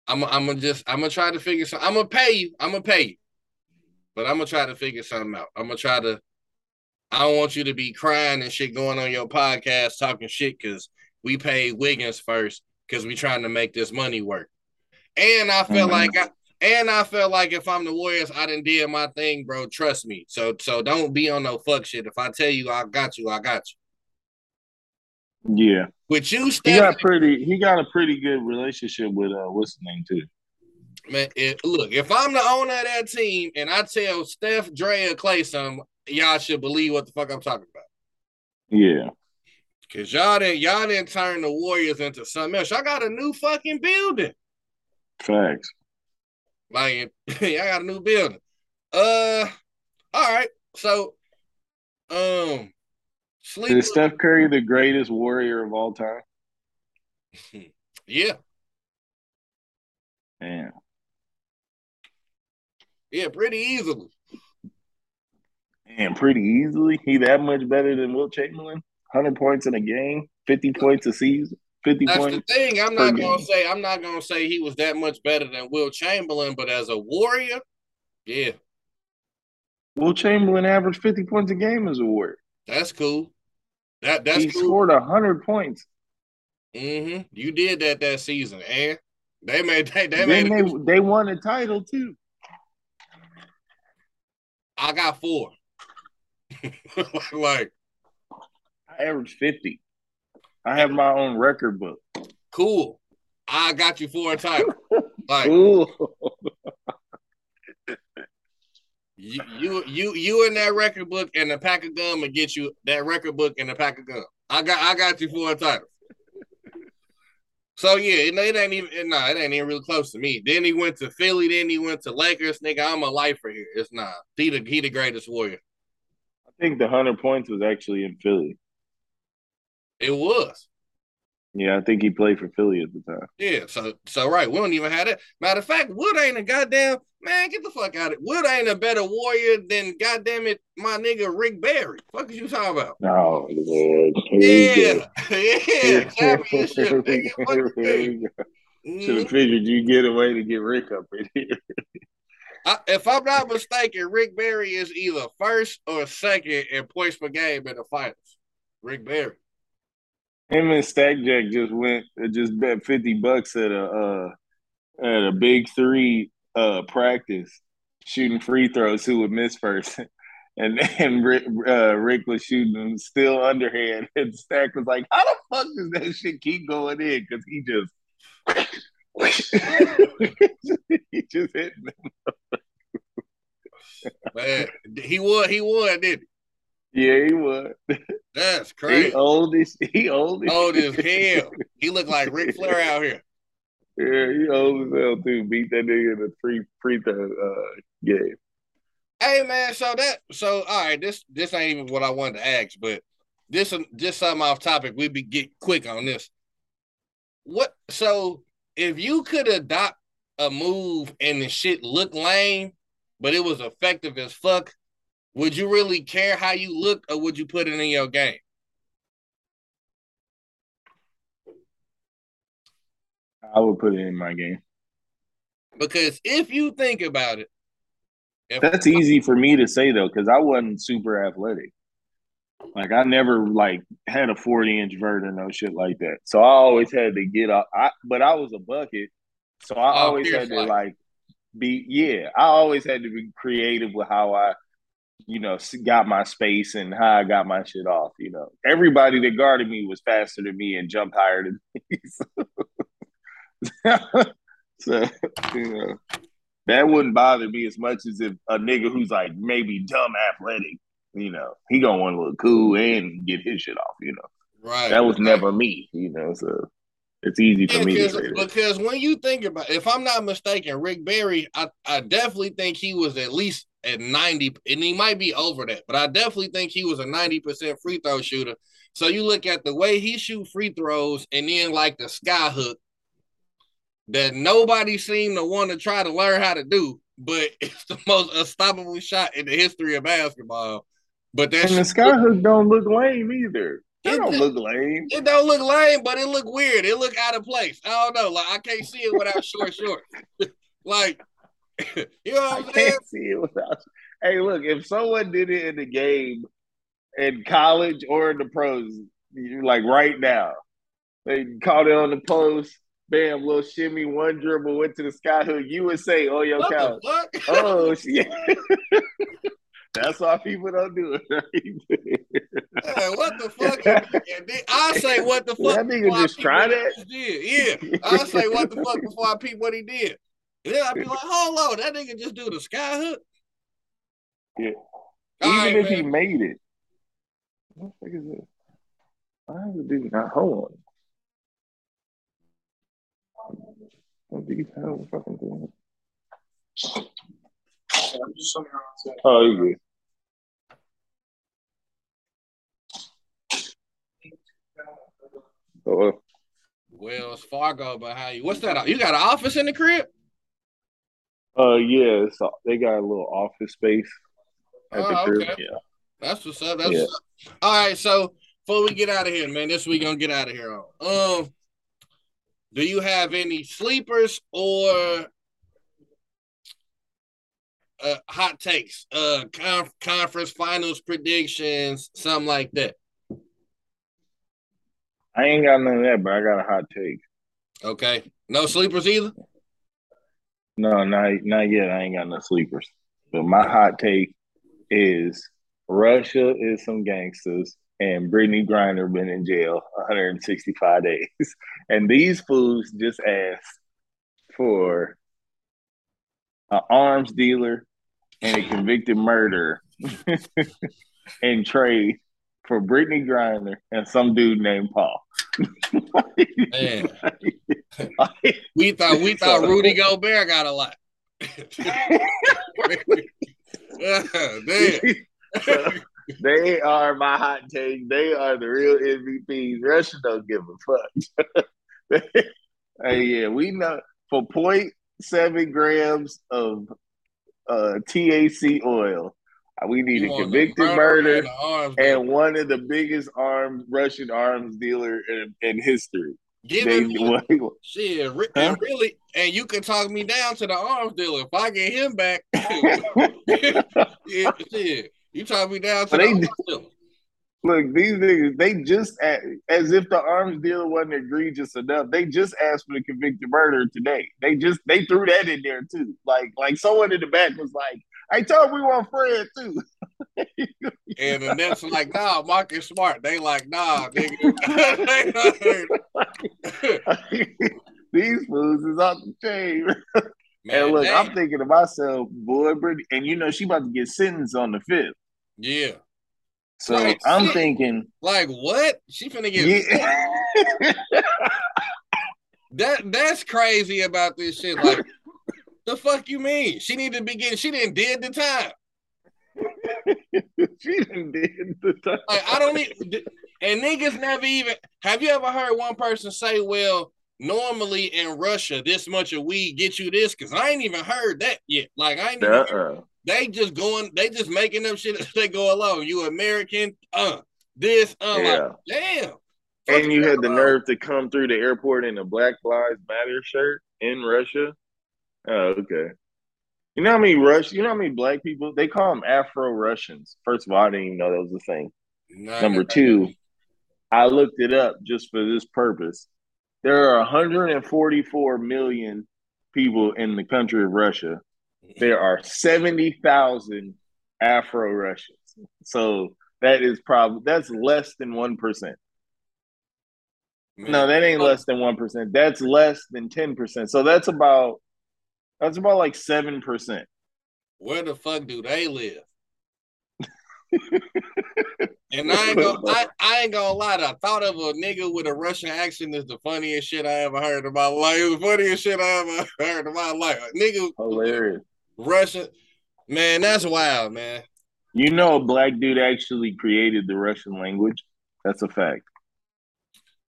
S1: I'm I'm gonna just I'm gonna try to figure something. I'm gonna pay you. I'm gonna pay you, but I'm gonna try to figure something out. I'm gonna try to. I don't want you to be crying and shit going on your podcast talking shit because we paid Wiggins first because we trying to make this money work. And I feel mm-hmm. like I, and I felt like if I'm the Warriors, I didn't did my thing, bro. Trust me. So so don't be on no fuck shit. If I tell you I got you, I got
S2: you. Yeah.
S1: With you,
S2: Steph, he got pretty. He got a pretty good relationship with uh, what's his name too.
S1: Man, it, look, if I'm the owner of that team and I tell Steph, Dre, or Klay something, y'all should believe what the fuck I'm talking about.
S2: Yeah.
S1: Cause y'all didn't y'all didn't turn the Warriors into something else. I got a new fucking building.
S2: Facts.
S1: Like, I got a new building. Uh, all right. So, um,
S2: sleep. Is Steph Curry the greatest warrior of all time?
S1: yeah.
S2: Yeah.
S1: Yeah, pretty easily.
S2: And pretty easily. He that much better than Wilt Chamberlain? 100 points in a game, 50 points a season. 50
S1: That's
S2: points.
S1: the thing. I'm not gonna say I'm not gonna say he was that much better than Wilt Chamberlain, but as a warrior, yeah.
S2: Wilt Chamberlain averaged 50 points a game as a warrior.
S1: That's cool. That that's
S2: he
S1: cool.
S2: scored hundred points.
S1: Mm-hmm. You did that that season, and they made they, they
S2: then
S1: made
S2: they, they won a title too.
S1: I got four. like
S2: I averaged 50. I have my own record book.
S1: Cool. I got you for a title. Like,
S2: cool.
S1: you, you you you in that record book and a pack of gum and get you that record book and a pack of gum. I got I got you for a title. So yeah, it, it ain't even nah, it ain't even really close to me. Then he went to Philly, then he went to Lakers. Nigga, I'm a lifer here. It's not. He the he the greatest warrior.
S2: I think the hundred points was actually in Philly.
S1: It was.
S2: Yeah, I think he played for Philly at the time.
S1: Yeah, so so right, we don't even have that. Matter of fact, Wood ain't a goddamn man. Get the fuck out of it. Wood ain't a better warrior than goddamn it, my nigga Rick Barry. Fuck is you talking about?
S2: No, Lord.
S1: Yeah, yeah, championship.
S2: Should have figured you get away to get Rick up in here.
S1: If I'm not mistaken, Rick Barry is either first or second in points per game in the finals. Rick Barry.
S2: Him and Stack Jack just went just bet fifty bucks at a uh, at a big three uh, practice shooting free throws. Who would miss first? And then Rick, uh, Rick was shooting still underhand, and Stack was like, "How the fuck does that shit keep going in?" Because he just he just hit them.
S1: Man, he won. He won, didn't
S2: he? Yeah, he won.
S1: That's crazy.
S2: He old as he old as,
S1: old as hell. He looked like Ric Flair out here.
S2: Yeah, he old as hell too. Beat that nigga in the free free throw uh, game.
S1: Hey man, so that so all right, this this ain't even what I wanted to ask, but this just something off topic. We be get quick on this. What so if you could adopt a move and the shit looked lame, but it was effective as fuck, would you really care how you look, or would you put it in your game?
S2: I would put it in my game.
S1: Because if you think about it,
S2: that's easy for me to say though, because I wasn't super athletic. Like I never like had a 40 inch vert or no shit like that. So I always had to get up. I but I was a bucket. So I oh, always had to like be yeah, I always had to be creative with how I, you know, got my space and how I got my shit off. You know, everybody that guarded me was faster than me and jumped higher than me. so, you know, that wouldn't bother me as much as if a nigga who's like maybe dumb athletic, you know, he gonna want to look cool and get his shit off. You know, right? That was right. never me. You know, so it's easy for yeah, me to say
S1: that. Because when you think about, if I'm not mistaken, Rick Barry, I, I definitely think he was at least at 90, and he might be over that, but I definitely think he was a 90% free throw shooter. So you look at the way he shoot free throws, and then like the sky hook that nobody seemed to want to try to learn how to do, but it's the most unstoppable shot in the history of basketball. But that
S2: and the skyhook don't look lame either. It, it don't look lame.
S1: It don't look lame, but it look weird. It look out of place. I don't know. Like I can't see it without short shorts. like you know what I'm I saying? can't see it
S2: without. Hey, look, if someone did it in the game, in college or in the pros, like right now, they caught it on the post. Bam, little shimmy, one dribble, went to the sky hook. You would say, "Oh, your couch." Oh, shit. That's why people don't do it.
S1: Right? what the fuck? I say what the fuck.
S2: That nigga just try that.
S1: Did. Yeah, I say what the fuck before I peep what he did. Yeah, I'd be like, hold on, that nigga just do the sky hook.
S2: Yeah. All Even right, if man. he made it. What the fuck is it? Why is it doing that? Hold on. What these hell fucking thing? Oh, you good.
S1: Oh, Wells Fargo behind you. What's that? You got an office in the crib?
S2: Uh, yeah, so they got a little office space at oh, the crib. Okay. Yeah,
S1: that's what's up. That's yeah. what's up. all right. So before we get out of here, man, this we gonna get out of here on. Um, do you have any sleepers or uh, hot takes, uh, conf- conference finals predictions, something like that.
S2: I ain't got none of that, but I got a hot take.
S1: Okay, no sleepers either.
S2: No, not not yet. I ain't got no sleepers. But my hot take is Russia is some gangsters, and Brittney Griner been in jail 165 days, and these fools just asked for an arms dealer and a convicted murderer in trade for Brittney Griner and some dude named Paul.
S1: Man. we thought we thought Rudy Gobert got a lot.
S2: they are my hot take. They are the real MVPs. Russia don't give a fuck. hey, yeah, we know for point seven grams of uh, THC oil. Uh, we need you a convicted murder and, one of the biggest arms Russian arms dealer in, in history.
S1: Give they, him shit, huh? and really, and you can talk me down to the arms dealer if I get him back. yeah, shit, you talk me down to but the arms dealer.
S2: Look, these niggas, they just as if the arms dealer wasn't egregious enough. They just asked for the convicted murder today. They just they threw that in there too. Like like someone in the back was like, "I told we want Fred too."
S1: and the Nets like, "Nah, Marcus Smart." They like, "Nah, nigga."
S2: These fools is off the chain. Man, and look, I'm thinking to myself, boy, Brittney, and you know she about to get sentenced on the fifth.
S1: Yeah.
S2: So like, I'm shit. thinking,
S1: like, what? She finna get yeah. that. That's crazy about this shit. Like, the fuck you mean? She need to be getting. She didn't did the time.
S2: she didn't did the time.
S1: Like, I don't even. And niggas never even. Have you ever heard one person say, "Well, normally in Russia, this much of weed get you this"? Because I ain't even heard that yet. Like, I ain't. Uh-uh. They just going, they just making them shit as they go along. You American, uh, this, uh,
S2: Yeah.
S1: like, damn.
S2: And you had the nerve to come through the airport in a Black Lives Matter shirt in Russia. Oh, okay. You know how many Rush? You know how many black people they call them Afro Russians. First of all, I didn't even know that was a thing.
S1: Nah,
S2: Number two, I looked it up just for this purpose. There are 144 million people in the country of Russia. There are 70,000 Afro Russians. So that is probably that's less than 1%.
S1: man,
S2: No, that ain't less than 1%. That's less than 10%. So that's about that's about like 7%.
S1: Where the fuck do they live? And I ain't gonna, I, I ain't gonna lie. The thought of a nigga with a Russian accent is the funniest shit I ever heard in my life. It was the funniest shit I ever heard in my life. A nigga
S2: Hilarious.
S1: Russian, man, that's wild, man.
S2: You know a black dude actually created the Russian language. That's a fact.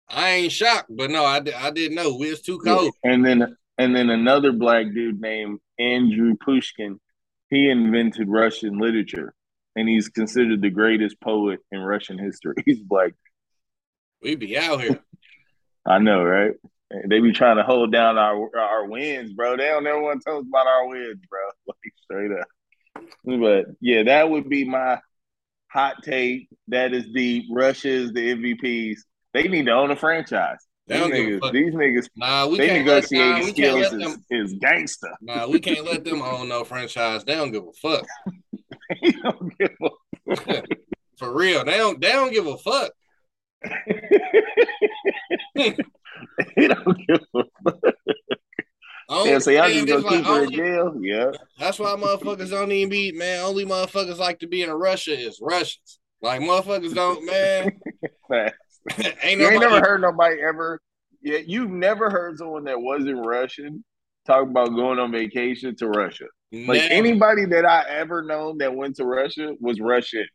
S1: I ain't shocked, but no, I, I didn't know. We was too cold.
S2: And then and then another black dude named Andrew Pushkin, he invented Russian literature, and he's considered the greatest poet in Russian history. He's like,
S1: We be out here.
S2: I know, right? They be trying to hold down our our wins, bro. They don't ever want to tell us about our wins, bro. Like straight up. But yeah, that would be my hot take. That is the Russia is the MVPs. They need to own a franchise. These niggas, these niggas,
S1: Nah, we
S2: they
S1: can't let,
S2: negotiating
S1: nah, we can't
S2: skills
S1: let
S2: is, is gangster.
S1: Nah, we can't let them own no franchise. They don't give a fuck.
S2: They don't give a
S1: For real, they don't. They don't give a fuck.
S2: He don't give a fuck.
S1: Only,
S2: Yeah, so y'all just
S1: it's
S2: gonna
S1: like
S2: keep her in jail? Yeah.
S1: That's why motherfuckers don't even be man. Only motherfuckers like to be in Russia is Russians. Like motherfuckers don't man. Ain't nobody.
S2: ain't never heard nobody ever. Yeah, you've never heard someone that wasn't Russian talk about going on vacation to Russia. Like
S1: never.
S2: anybody that I ever known that went to Russia was Russian.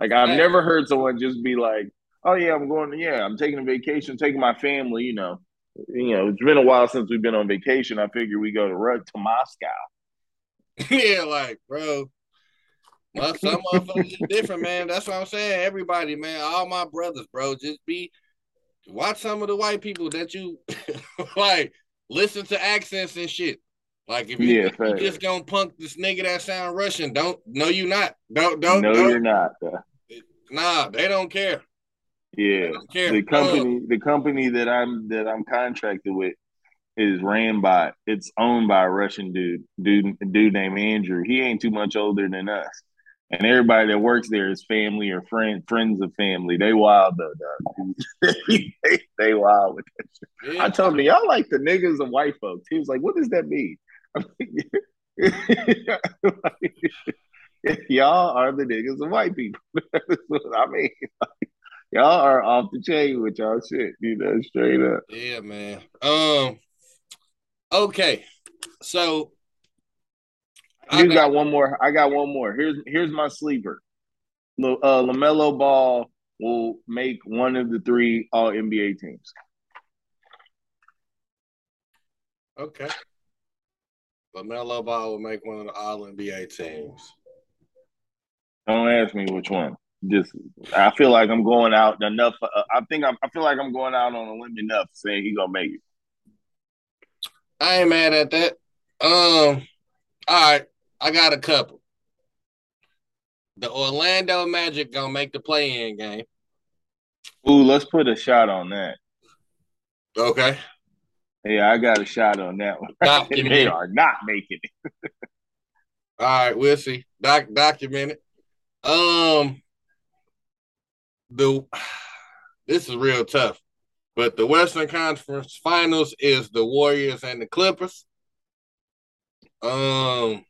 S2: Like I've
S1: Right.
S2: never heard someone just be like, "Oh yeah, I'm going. Yeah, I'm taking a vacation, taking my family. You know, you know, it's been a while since we've been on vacation. I figure we go to Ru- to Moscow.
S1: yeah, like bro. My, some motherfuckers is different, man. That's what I'm saying. Everybody, man, all my brothers, bro, just be watch some of the white people that you like listen to accents and shit. Like if you,
S2: Yeah,
S1: if you just gonna punk this nigga that sound Russian, don't no you not. Don't don't
S2: no,
S1: don't.
S2: you're not.
S1: Nah, they don't care.
S2: Yeah,
S1: don't care.
S2: the company, the company that I'm that I'm contracted with is ran by. It's owned by a Russian dude, dude, dude named Andrew. He ain't too much older than us, and everybody that works there is family or friend, friends of family. They wild though, dog. they, they wild with that shit.
S1: Yeah.
S2: I told him, y'all like the niggas and white folks. He was like, what does that mean? Like, y'all are the niggas of white people. That's what I mean. y'all are off the chain with y'all shit, you know, straight up.
S1: Yeah, man. Um. Okay, so
S2: You
S1: got,
S2: got one more. I got one more. Here's here's my sleeper. L- uh, Lamelo Ball will make one of the three All NBA teams.
S1: okay. Lamelo Ball will make one of the All NBA teams.
S2: Don't ask me which one. Just I feel like I'm going out enough. Uh, I think I'm, I feel like I'm going out on a limb enough saying he gonna make it.
S1: I ain't mad at that. Um. All right, I got a couple. The Orlando Magic gonna make the play-in game.
S2: Ooh, let's put a shot on that.
S1: Okay.
S2: Yeah, I got a shot on that one.
S1: Document
S2: they are not making it.
S1: All right, we'll see. Doc document it. Um the this is real tough. But the Western Conference Finals is the Warriors and the Clippers. Um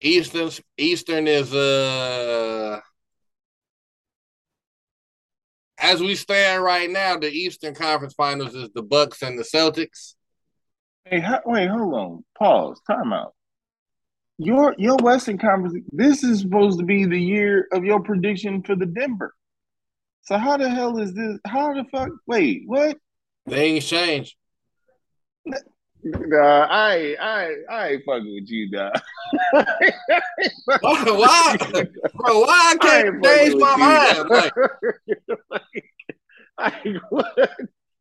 S1: Eastern Eastern is uh as we stand right now, the Eastern Conference Finals is the Bucks and the Celtics.
S2: Hey, ho- wait, hold on. Pause. Time out. Your your Western Conference. This is supposed to be the year of your prediction for the Denver. So how the hell is this? How the fuck? Wait, what?
S1: Things change.
S2: Nah, I ain't, I ain't, I ain't fucking with you, dog.
S1: why, why, bro? Why I can't I change my mind? Like,
S2: like what?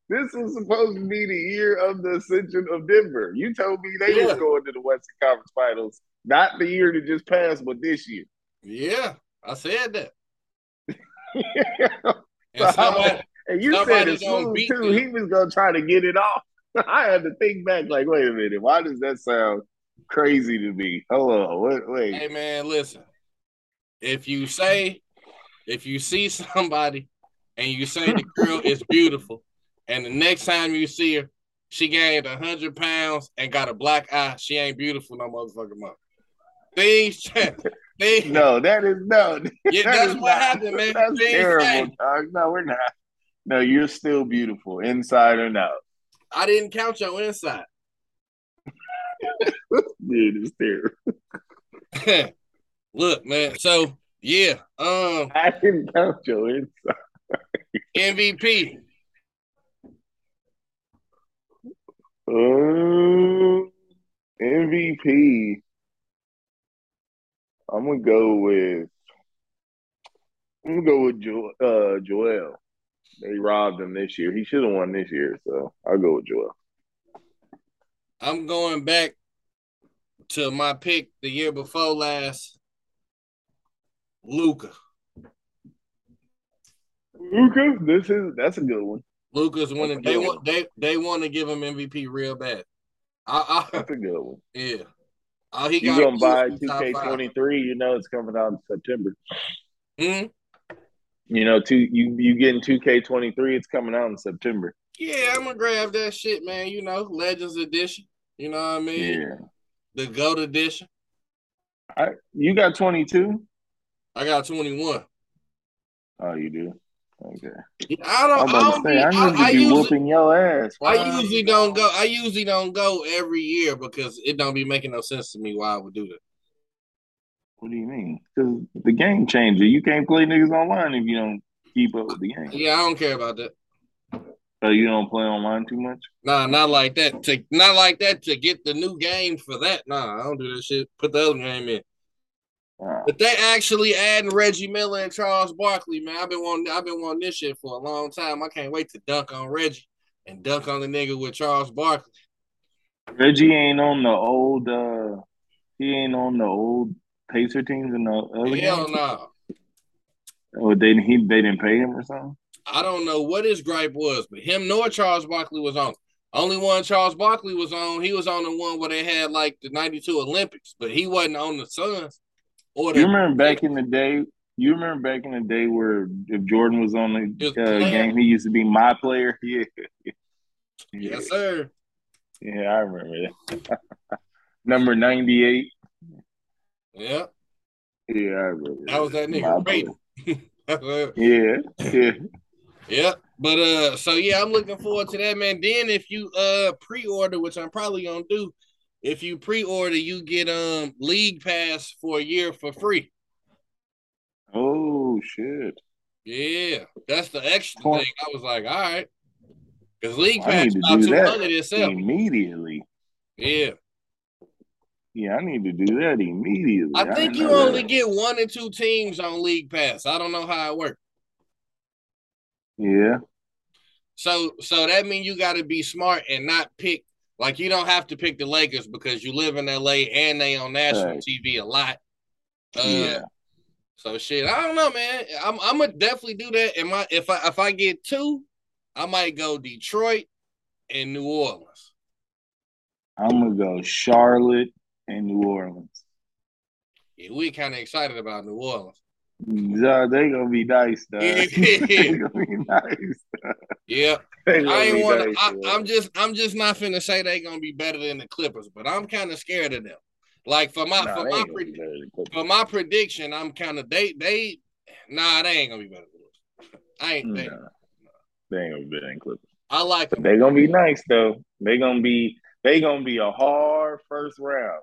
S2: This was supposed to be the year of the ascension of Denver. You told me they yeah. was going to the Western Conference Finals, not the year that just passed, but this year.
S1: Yeah, I said that.
S2: and, somebody, and you said it too. He was gonna try to get it off. I had to think back, like, wait a minute, why does that sound crazy to me? Hold on, wait, wait.
S1: Hey man, listen. If you say, if you see somebody and you say the girl is beautiful, and the next time you see her, she gained hundred pounds and got a black eye, she ain't beautiful no motherfucking mother. Things change. Things,
S2: no, that is no.
S1: Yeah, that that's what not, happened, man.
S2: That's Things terrible, dog. No, we're not. No, you're still beautiful, inside and out.
S1: I didn't count your inside.
S2: Dude, it's terrible.
S1: Look, man. So yeah, um,
S2: I didn't count your inside.
S1: MVP.
S2: Um, MVP. I'm gonna go with. I'm gonna go with jo- uh, Joel. They robbed him this year. He should have won this year, so I'll go with Joel.
S1: I'm going back to my pick the year before last. Luka.
S2: Luka, this is that's a good one.
S1: Luka's winning. They want they they want to give him MVP real bad. I, I,
S2: that's a good one.
S1: Yeah.
S2: Uh, he you gonna buy two K twenty three? You know it's coming out in September.
S1: Hmm.
S2: You know, two you you getting two K twenty three. It's coming out in September.
S1: Yeah, I'm gonna grab that shit, man. You know, Legends Edition. You know what I mean?
S2: Yeah.
S1: The Goat Edition.
S2: I you got twenty two.
S1: I got twenty one.
S2: Oh, you do.
S1: Okay. I don't. i'm don't
S2: say, be, I need I, to be usually, whooping your ass.
S1: I usually don't go. I usually don't go every year because it don't be making no sense to me why I would do that.
S2: What do you mean? Because the game changer. You can't play niggas online if you don't keep up with the game.
S1: Yeah, I don't care about that.
S2: So you don't play online too much?
S1: Nah, not like that. To not like that to get the new game for that. Nah, I don't do that shit. Put the other game in. Wow. But they actually adding Reggie Miller and Charles Barkley, man. I've been wanting I've been wanting this shit for a long time. I can't wait to dunk on Reggie and dunk on the nigga with Charles Barkley.
S2: Reggie ain't on the old uh he ain't on the old Pacer teams in the other
S1: Hell no. Nah.
S2: Oh, they he they didn't pay him or something.
S1: I don't know what his gripe was, but him nor Charles Barkley was on. Only one Charles Barkley was on. He was on the one where they had like the '92 Olympics, but he wasn't on the Suns.
S2: Or the, you remember back in the day? You remember back in the day where if Jordan was on the uh, game, he used to be my player. Yeah.
S1: Yes, sir.
S2: Yeah, I remember that. Number ninety-eight.
S1: Yeah.
S2: Yeah, I remember.
S1: That was that nigga.
S2: yeah, yeah.
S1: Yeah. But uh so yeah, I'm looking forward to that, man. Then if you uh pre-order, which I'm probably gonna do, if you pre-order, you get um league pass for a year for free.
S2: Oh shit.
S1: Yeah, that's the extra thing. I was like, all right. Because league pass about two hundred itself.
S2: Immediately.
S1: Yeah.
S2: Yeah, I need to do that immediately.
S1: I think I you only that. get one or two teams on League Pass. I don't know how it works.
S2: Yeah.
S1: So so that means you got to be smart and not pick like you don't have to pick the Lakers because you live in LA and they on national right. TV a lot.
S2: Uh, yeah.
S1: So shit, I don't know, man. I'm I'm gonna definitely do that. And my if I if I get two, I might go Detroit and New Orleans.
S2: I'm gonna go Charlotte and New Orleans.
S1: Yeah, we kind of excited about New Orleans.
S2: Yeah, they gonna be nice, though. Yeah. they gonna be nice.
S1: yeah, I ain't want. Nice, I'm just, I'm just not finna say they gonna be better than the Clippers, but I'm kind of scared of them. Like for my, nah, for my, for my prediction, I'm kind of they, they, nah, they ain't gonna be better than. I ain't. They, nah,
S2: they ain't gonna be better than Clippers.
S1: I like.
S2: Them. They gonna be nice though. They gonna be, they gonna be a hard first round.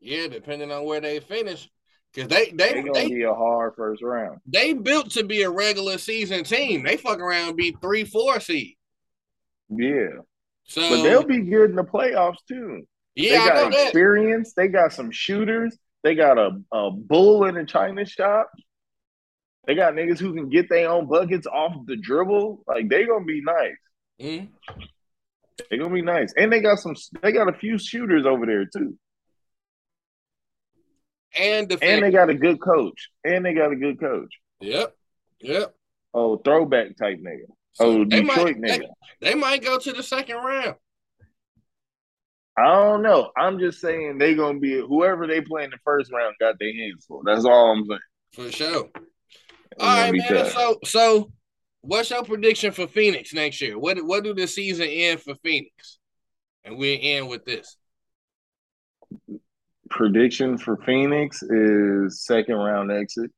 S1: Yeah, depending on where they finish. Cause they they
S2: they gonna they, be a hard first round.
S1: They built to be a regular season team. They fuck around be three, four seed.
S2: Yeah.
S1: So,
S2: but they'll be good in the playoffs too.
S1: yeah,
S2: they got
S1: that.
S2: experience. They got some shooters. They got a, a bull in the china shop. They got niggas who can get their own buckets off the dribble. Like they gonna be nice.
S1: Mhm.
S2: They gonna be nice, and they got some. They got a few shooters over there too,
S1: And the
S2: and they got a good coach, and they got a good coach.
S1: Yep. Yep.
S2: Oh, throwback type nigga.
S1: So
S2: Oh,
S1: they
S2: Detroit
S1: might,
S2: nigga.
S1: They, they might go to the second round.
S2: I don't know. I'm just saying they gonna be whoever they play in the first round got their hands full. That's all I'm saying.
S1: For sure. All right, man.
S2: tough.
S1: So so what's your prediction for Phoenix next year? What what do the season end for Phoenix? And we end with this.
S2: Prediction for Phoenix is second round exit.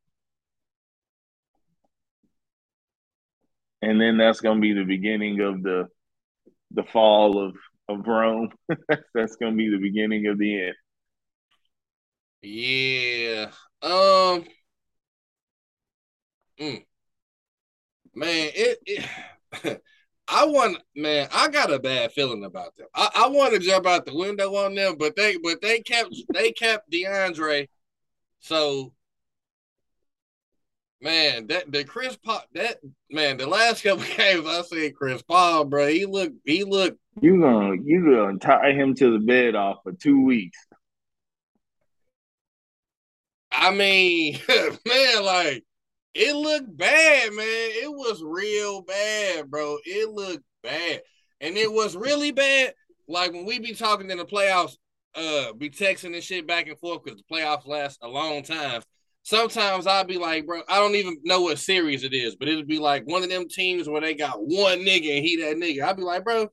S2: And then that's gonna be the beginning of the the fall of, of Rome. that's gonna be the beginning of the end.
S1: Yeah. Um mm. Man, it, it I want man, I got a bad feeling about them. I, I want to jump out the window on them, but they but they kept they kept DeAndre. So man, that the Chris Paul that man, the last couple games I seen Chris Paul, bro, he looked he looked
S2: You gonna you gonna tie him to the bed off for two weeks.
S1: I mean, man, like it looked bad, man. It was real bad, bro. It looked bad. And it was really bad. Like when we be talking in the playoffs, uh, be texting and shit back and forth because the playoffs last a long time. Sometimes I'll be like, bro, I don't even know what series it is, but it'll be like one of them teams where they got one nigga and he that nigga. I'll be like, bro,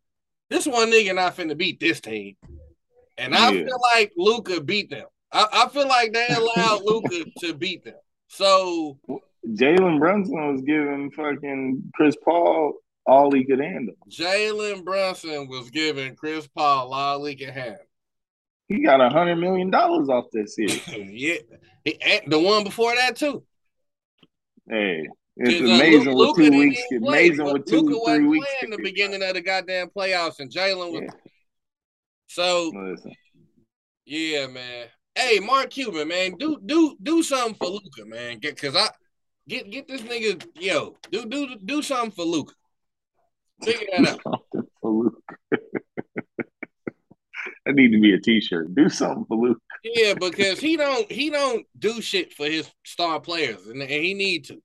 S1: this one nigga not finna beat this team. And I feel like Luka beat them. I, I feel like they allowed Luka to beat them. So
S2: Jalen Brunson was giving fucking Chris Paul all he could handle.
S1: Jalen Brunson was giving Chris Paul all he could have.
S2: He got a hundred million dollars off this series.
S1: yeah, He- the one before that too.
S2: Hey, it's
S1: uh,
S2: amazing what
S1: Luka
S2: two weeks. Amazing with two, three weeks. In
S1: the beginning of the goddamn playoffs, and Jalen was.
S2: Yeah.
S1: So
S2: Listen,
S1: yeah, man. Hey, Mark Cuban, man, do do do something for Luka, man. Get cause I get get this nigga, yo, do do do something for Luka. Figure that out.
S2: for Luke. that need to be a T-shirt. Do something for Luke.
S1: Yeah, because he don't he don't do shit for his star players, and, and he need to.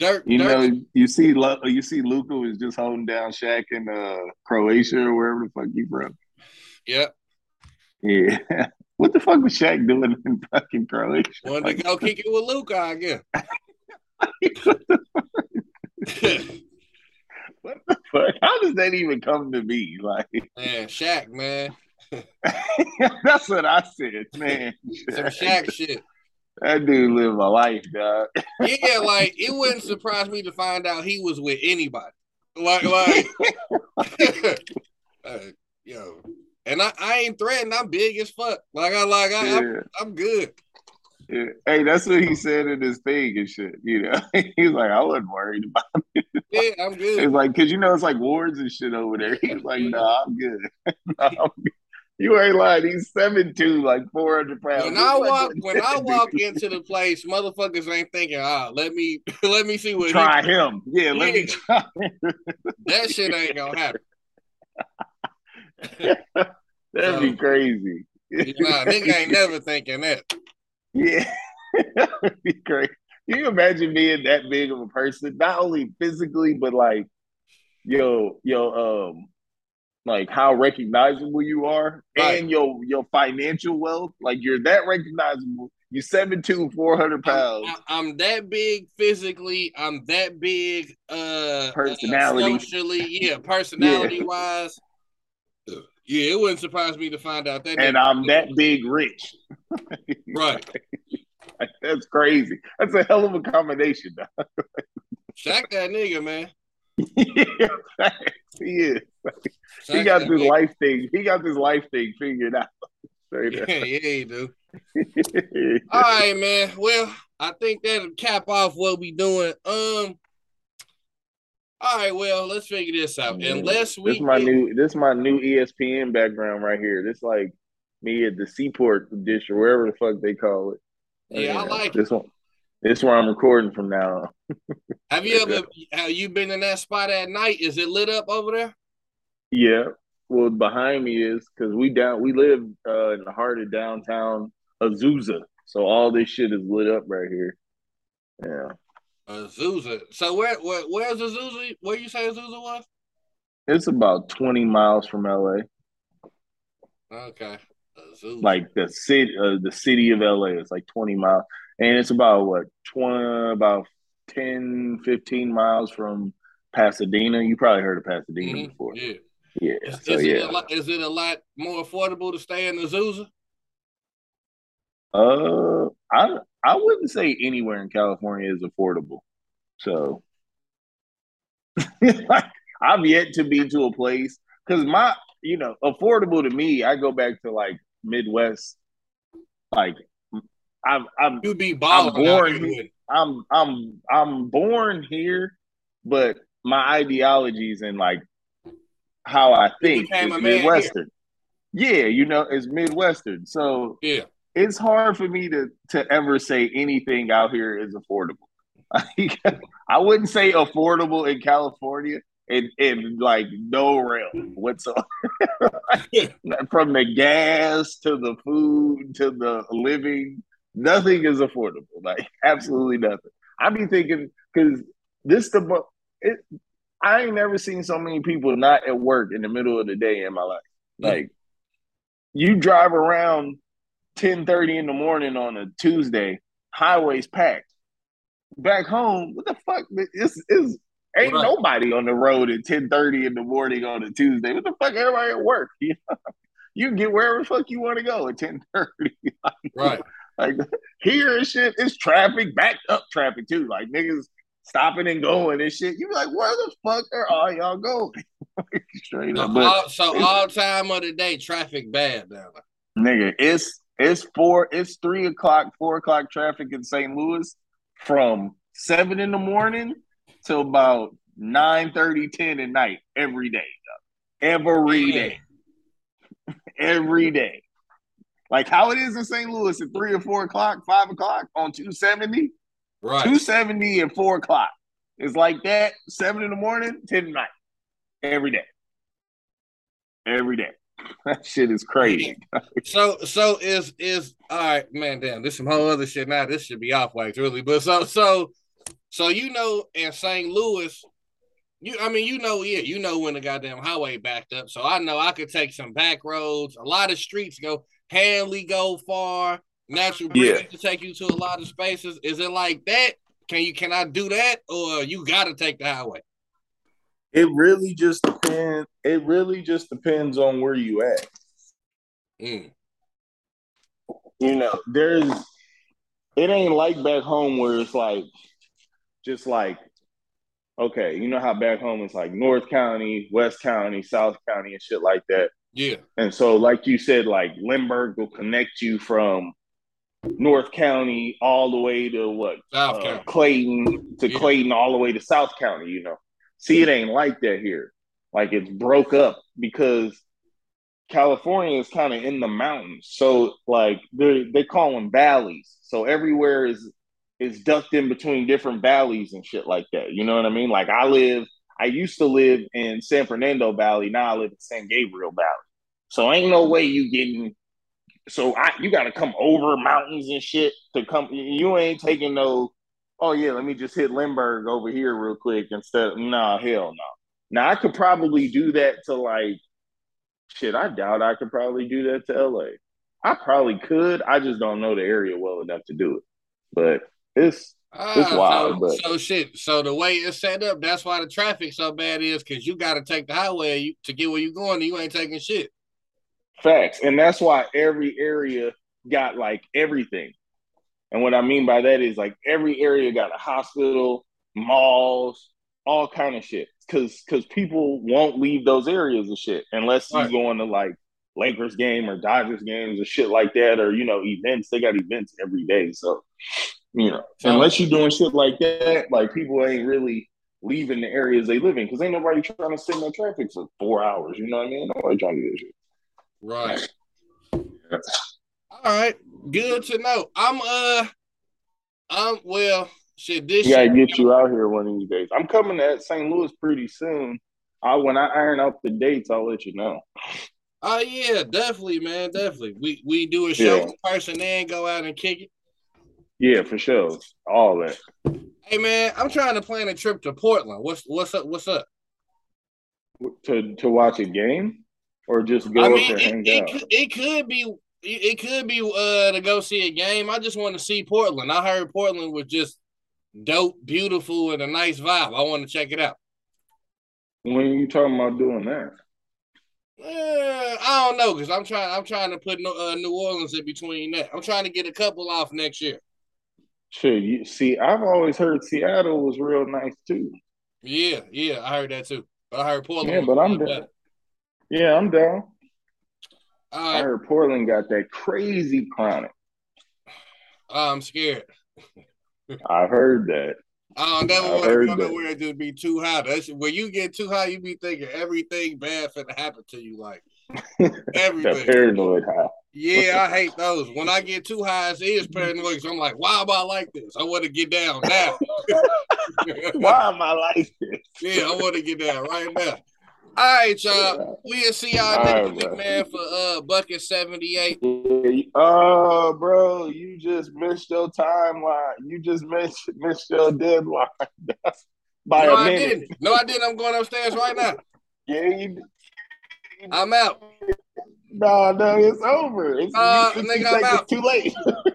S1: Dirk,
S2: You
S1: Dirk,
S2: know, you see, you see, Luka was just holding down Shaq in uh, Croatia or wherever the fuck you from.
S1: yeah,
S2: Yeah. What the fuck was Shaq doing in fucking Croatia?
S1: wanted
S2: Like,
S1: to go kick it with Luka again.
S2: what the fuck? How does that even come to be? Like,
S1: man, Shaq, man,
S2: that's what I said, man.
S1: some Shaq shit.
S2: That dude lived a life, dog.
S1: Yeah, like it wouldn't surprise me to find out he was with anybody. Like, like, uh, yo, and I, I ain't threatened. I'm big as fuck. Like I, like I, I'm,
S2: Yeah,
S1: I'm good.
S2: yeah. Hey, that's what he said in his thing and shit. You know, he's like, I wasn't worried about.
S1: Yeah, I'm good.
S2: It's like, cause you know, it's like wards and shit over there. He's like, Nah, I'm good. Nah, I'm good. You ain't lying. He's seven two, like four hundred pounds.
S1: When I walk, when I walk into the place, motherfuckers ain't thinking, ah, let me, let me see what
S2: try him. Yeah, let me
S1: Yeah.
S2: try.
S1: he, that shit ain't gonna happen.
S2: That'd be
S1: So-
S2: crazy.
S1: Nah, nigga ain't never thinking that.
S2: Yeah, that would be great. Can you imagine being that big of a person, not only physically, but like, yo, yo, um, like how recognizable you are,
S1: Right.
S2: and your your financial wealth. Like you're that recognizable. You're 7'2", 400
S1: I'm,
S2: pounds.
S1: I- I'm that big physically. I'm that big uh
S2: Personality.
S1: uh, socially, yeah, personality wise. Yeah, it wouldn't surprise me to find out that.
S2: and I'm that big rich.
S1: right.
S2: That's crazy. That's a hell of a combination. though.
S1: Shaq that nigga, man.
S2: yeah, he is. He got this
S1: nigga.
S2: life thing. He got this life thing figured out.
S1: Yeah, yeah, he do. All right, man. Well, I think that'll cap off what we doing. Um, all right, well, let's figure this out.
S2: Yeah.
S1: Unless we
S2: This my
S1: get-
S2: new this my new ESPN background right here. This like me at the Seaport dish or wherever the fuck they call it.
S1: Yeah, I like it.
S2: this one. This where I'm recording from now. on.
S1: Have you ever have you been in that spot at night? Is it lit up over there?
S2: Yeah. Well, behind me is because we down we live uh, in the heart of downtown Azusa, so all this shit is lit up right here. Yeah,
S1: Azusa. So where, where where's Azusa? Where you say Azusa was?
S2: it's about twenty miles from LA,
S1: Okay. Azusa.
S2: like the city, uh, the city of LA. It's like twenty miles, and it's about what twenty, about 10, 15 miles from Pasadena. You probably heard of Pasadena
S1: Mhm,
S2: before.
S1: Yeah.
S2: Yeah,
S1: Is,
S2: so
S1: is it
S2: yeah.
S1: a lot, is it a lot more affordable to stay in Azusa?
S2: Uh, I I wouldn't say anywhere in California is affordable. So, like, I've yet to be to a place because my, you know, affordable to me. I go back to like Midwest. Like, I'm I'm
S1: You be out
S2: born
S1: here.
S2: I'm I'm I'm born here, but my ideologies and like how I think is. Midwestern. Yeah, you know, it's Midwestern. So
S1: Yeah.
S2: It's hard for me to to ever say anything out here is affordable. I wouldn't say affordable in California in, in like no rail whatsoever. From the gas to the food to the living, nothing is affordable. Like absolutely nothing. I be thinking because this the it. I ain't never seen so many people not at work in the middle of the day in my life. Like you drive around 10:30 in the morning on a Tuesday, highways packed. Back home, what the fuck? It's, it's ain't
S1: Right.
S2: nobody on the road at 10:30 in the morning on a Tuesday. What the fuck? Everybody at work. You, know? you can get wherever the fuck you want to go at 10:30.
S1: Right.
S2: Like here and shit, it's traffic, backed up traffic too. Like niggas stopping and going and shit. You be like, where the fuck are all y'all going? Straight
S1: So,
S2: up. But
S1: all, so all time of the day, traffic bad down there.
S2: nigga, it's it's four, it's three o'clock, four o'clock traffic in St. Louis from seven in the morning till about 9 30, 10 at night every day. Every day. Every day. Like how it is in St. Louis at three or four o'clock, five o'clock on 270.
S1: Right.
S2: 270 and four o'clock. It's like that, seven in the morning, 10 at night. Every day. Every day. That shit is crazy.
S1: So so is is all right, man. Damn, this some whole other shit now. This should be off wax, really. But so so so you know in St. Louis, you I mean you know yeah you know when the goddamn highway backed up. So I know I could take some back roads. A lot of streets go Hanley go far. Natural
S2: Yeah.
S1: to take you to a lot of spaces. Is it like that? Can you can I do that or you got to take the highway?
S2: It really just depends. It really just depends on where you at.
S1: Mm.
S2: You know, there's it ain't like back home where it's like just like okay, you know how back home it's like North County, West County, South County, and shit like that.
S1: Yeah.
S2: And so, like you said, like Lindbergh will connect you from North County all the way to what
S1: South
S2: uh,
S1: County.
S2: Clayton to
S1: Yeah.
S2: Clayton all the way to South County. You know, see, it ain't like that here. Like it's broke up because California is kind of in the mountains, so like they they call them valleys. So everywhere is is ducked in between different valleys and shit like that. You know what I mean? Like I live, I used to live in San Fernando Valley. Now I live in San Gabriel Valley. So ain't no way you getting. So I you got to come over mountains and shit to come. You ain't taking no. Oh yeah, let me just hit Lindbergh over here real quick instead. Nah, hell no. Now I could probably do that to like. Shit, I doubt I could probably do that to LA. I probably could. I just don't know the area well enough to do it. But it's It's
S1: Ah,
S2: wild,
S1: so,
S2: but-
S1: so shit. So the way it's set up, that's why the traffic so bad is because you got to take the highway to get where you're going. And you ain't taking shit.
S2: Facts. And that's why every area got like everything. And what I mean by that is like every area got a hospital, malls, all kind of shit. Cause cause people won't leave those areas of shit unless you
S1: Right.
S2: going to like Lakers game or Dodgers games or shit like that, or you know, events. They got events every day. So, you know, unless you're doing shit like that, like people ain't really leaving the areas they live in because ain't nobody trying to sit in the traffic for four hours. You know what I mean? Nobody trying to do shit.
S1: Right. Yeah. All right. Good to know. I'm uh I'm well shit this
S2: Yeah, get you out here one of these days. I'm coming to St. Louis pretty soon. I when I iron out the dates, I'll let you know.
S1: Oh yeah, definitely, man, definitely. We we do a show yeah. in person and go out and kick it.
S2: Yeah, for sure. All that.
S1: Hey man, I'm trying to plan a trip to Portland. What's what's up? What's up?
S2: To to watch a game, or just go I mean,
S1: it,
S2: out?
S1: Could, it could be it could be uh to go see a game. I just want to see Portland. I heard Portland was just dope, beautiful, and a nice vibe. I want to check it out.
S2: When are you talking about doing that?
S1: Uh, I don't know because I'm trying. I'm trying to put uh, New Orleans in between that. I'm trying to get a couple off next year.
S2: Sure. You see, I've always heard Seattle was real nice too.
S1: Yeah, yeah, I heard that too. But I heard Portland.
S2: Yeah, but I'm down. Yeah, I'm down. Uh, I heard Portland got that crazy chronic.
S1: I'm scared.
S2: I heard that.
S1: I don't never want to nowhere and just be too high. That's when you get too high, you be thinking everything bad finna happen to you. Like
S2: everything. paranoid high.
S1: Yeah, I hate those. When I get too high, it is paranoid. So I'm like, why am I like this? I want to get down now.
S2: why am I like this?
S1: Yeah, I want to get down right now. All right, y'all. We'll see y'all next week, man, for uh bucket 78.
S2: Uh bro, you just missed your timeline. You just missed missed your deadline.
S1: By no, a minute. I didn't. No, I didn't. I'm going upstairs right now.
S2: Yeah, you
S1: I'm out.
S2: No, no, it's over. It's,
S1: uh, you, nigga, I'm out.
S2: too late.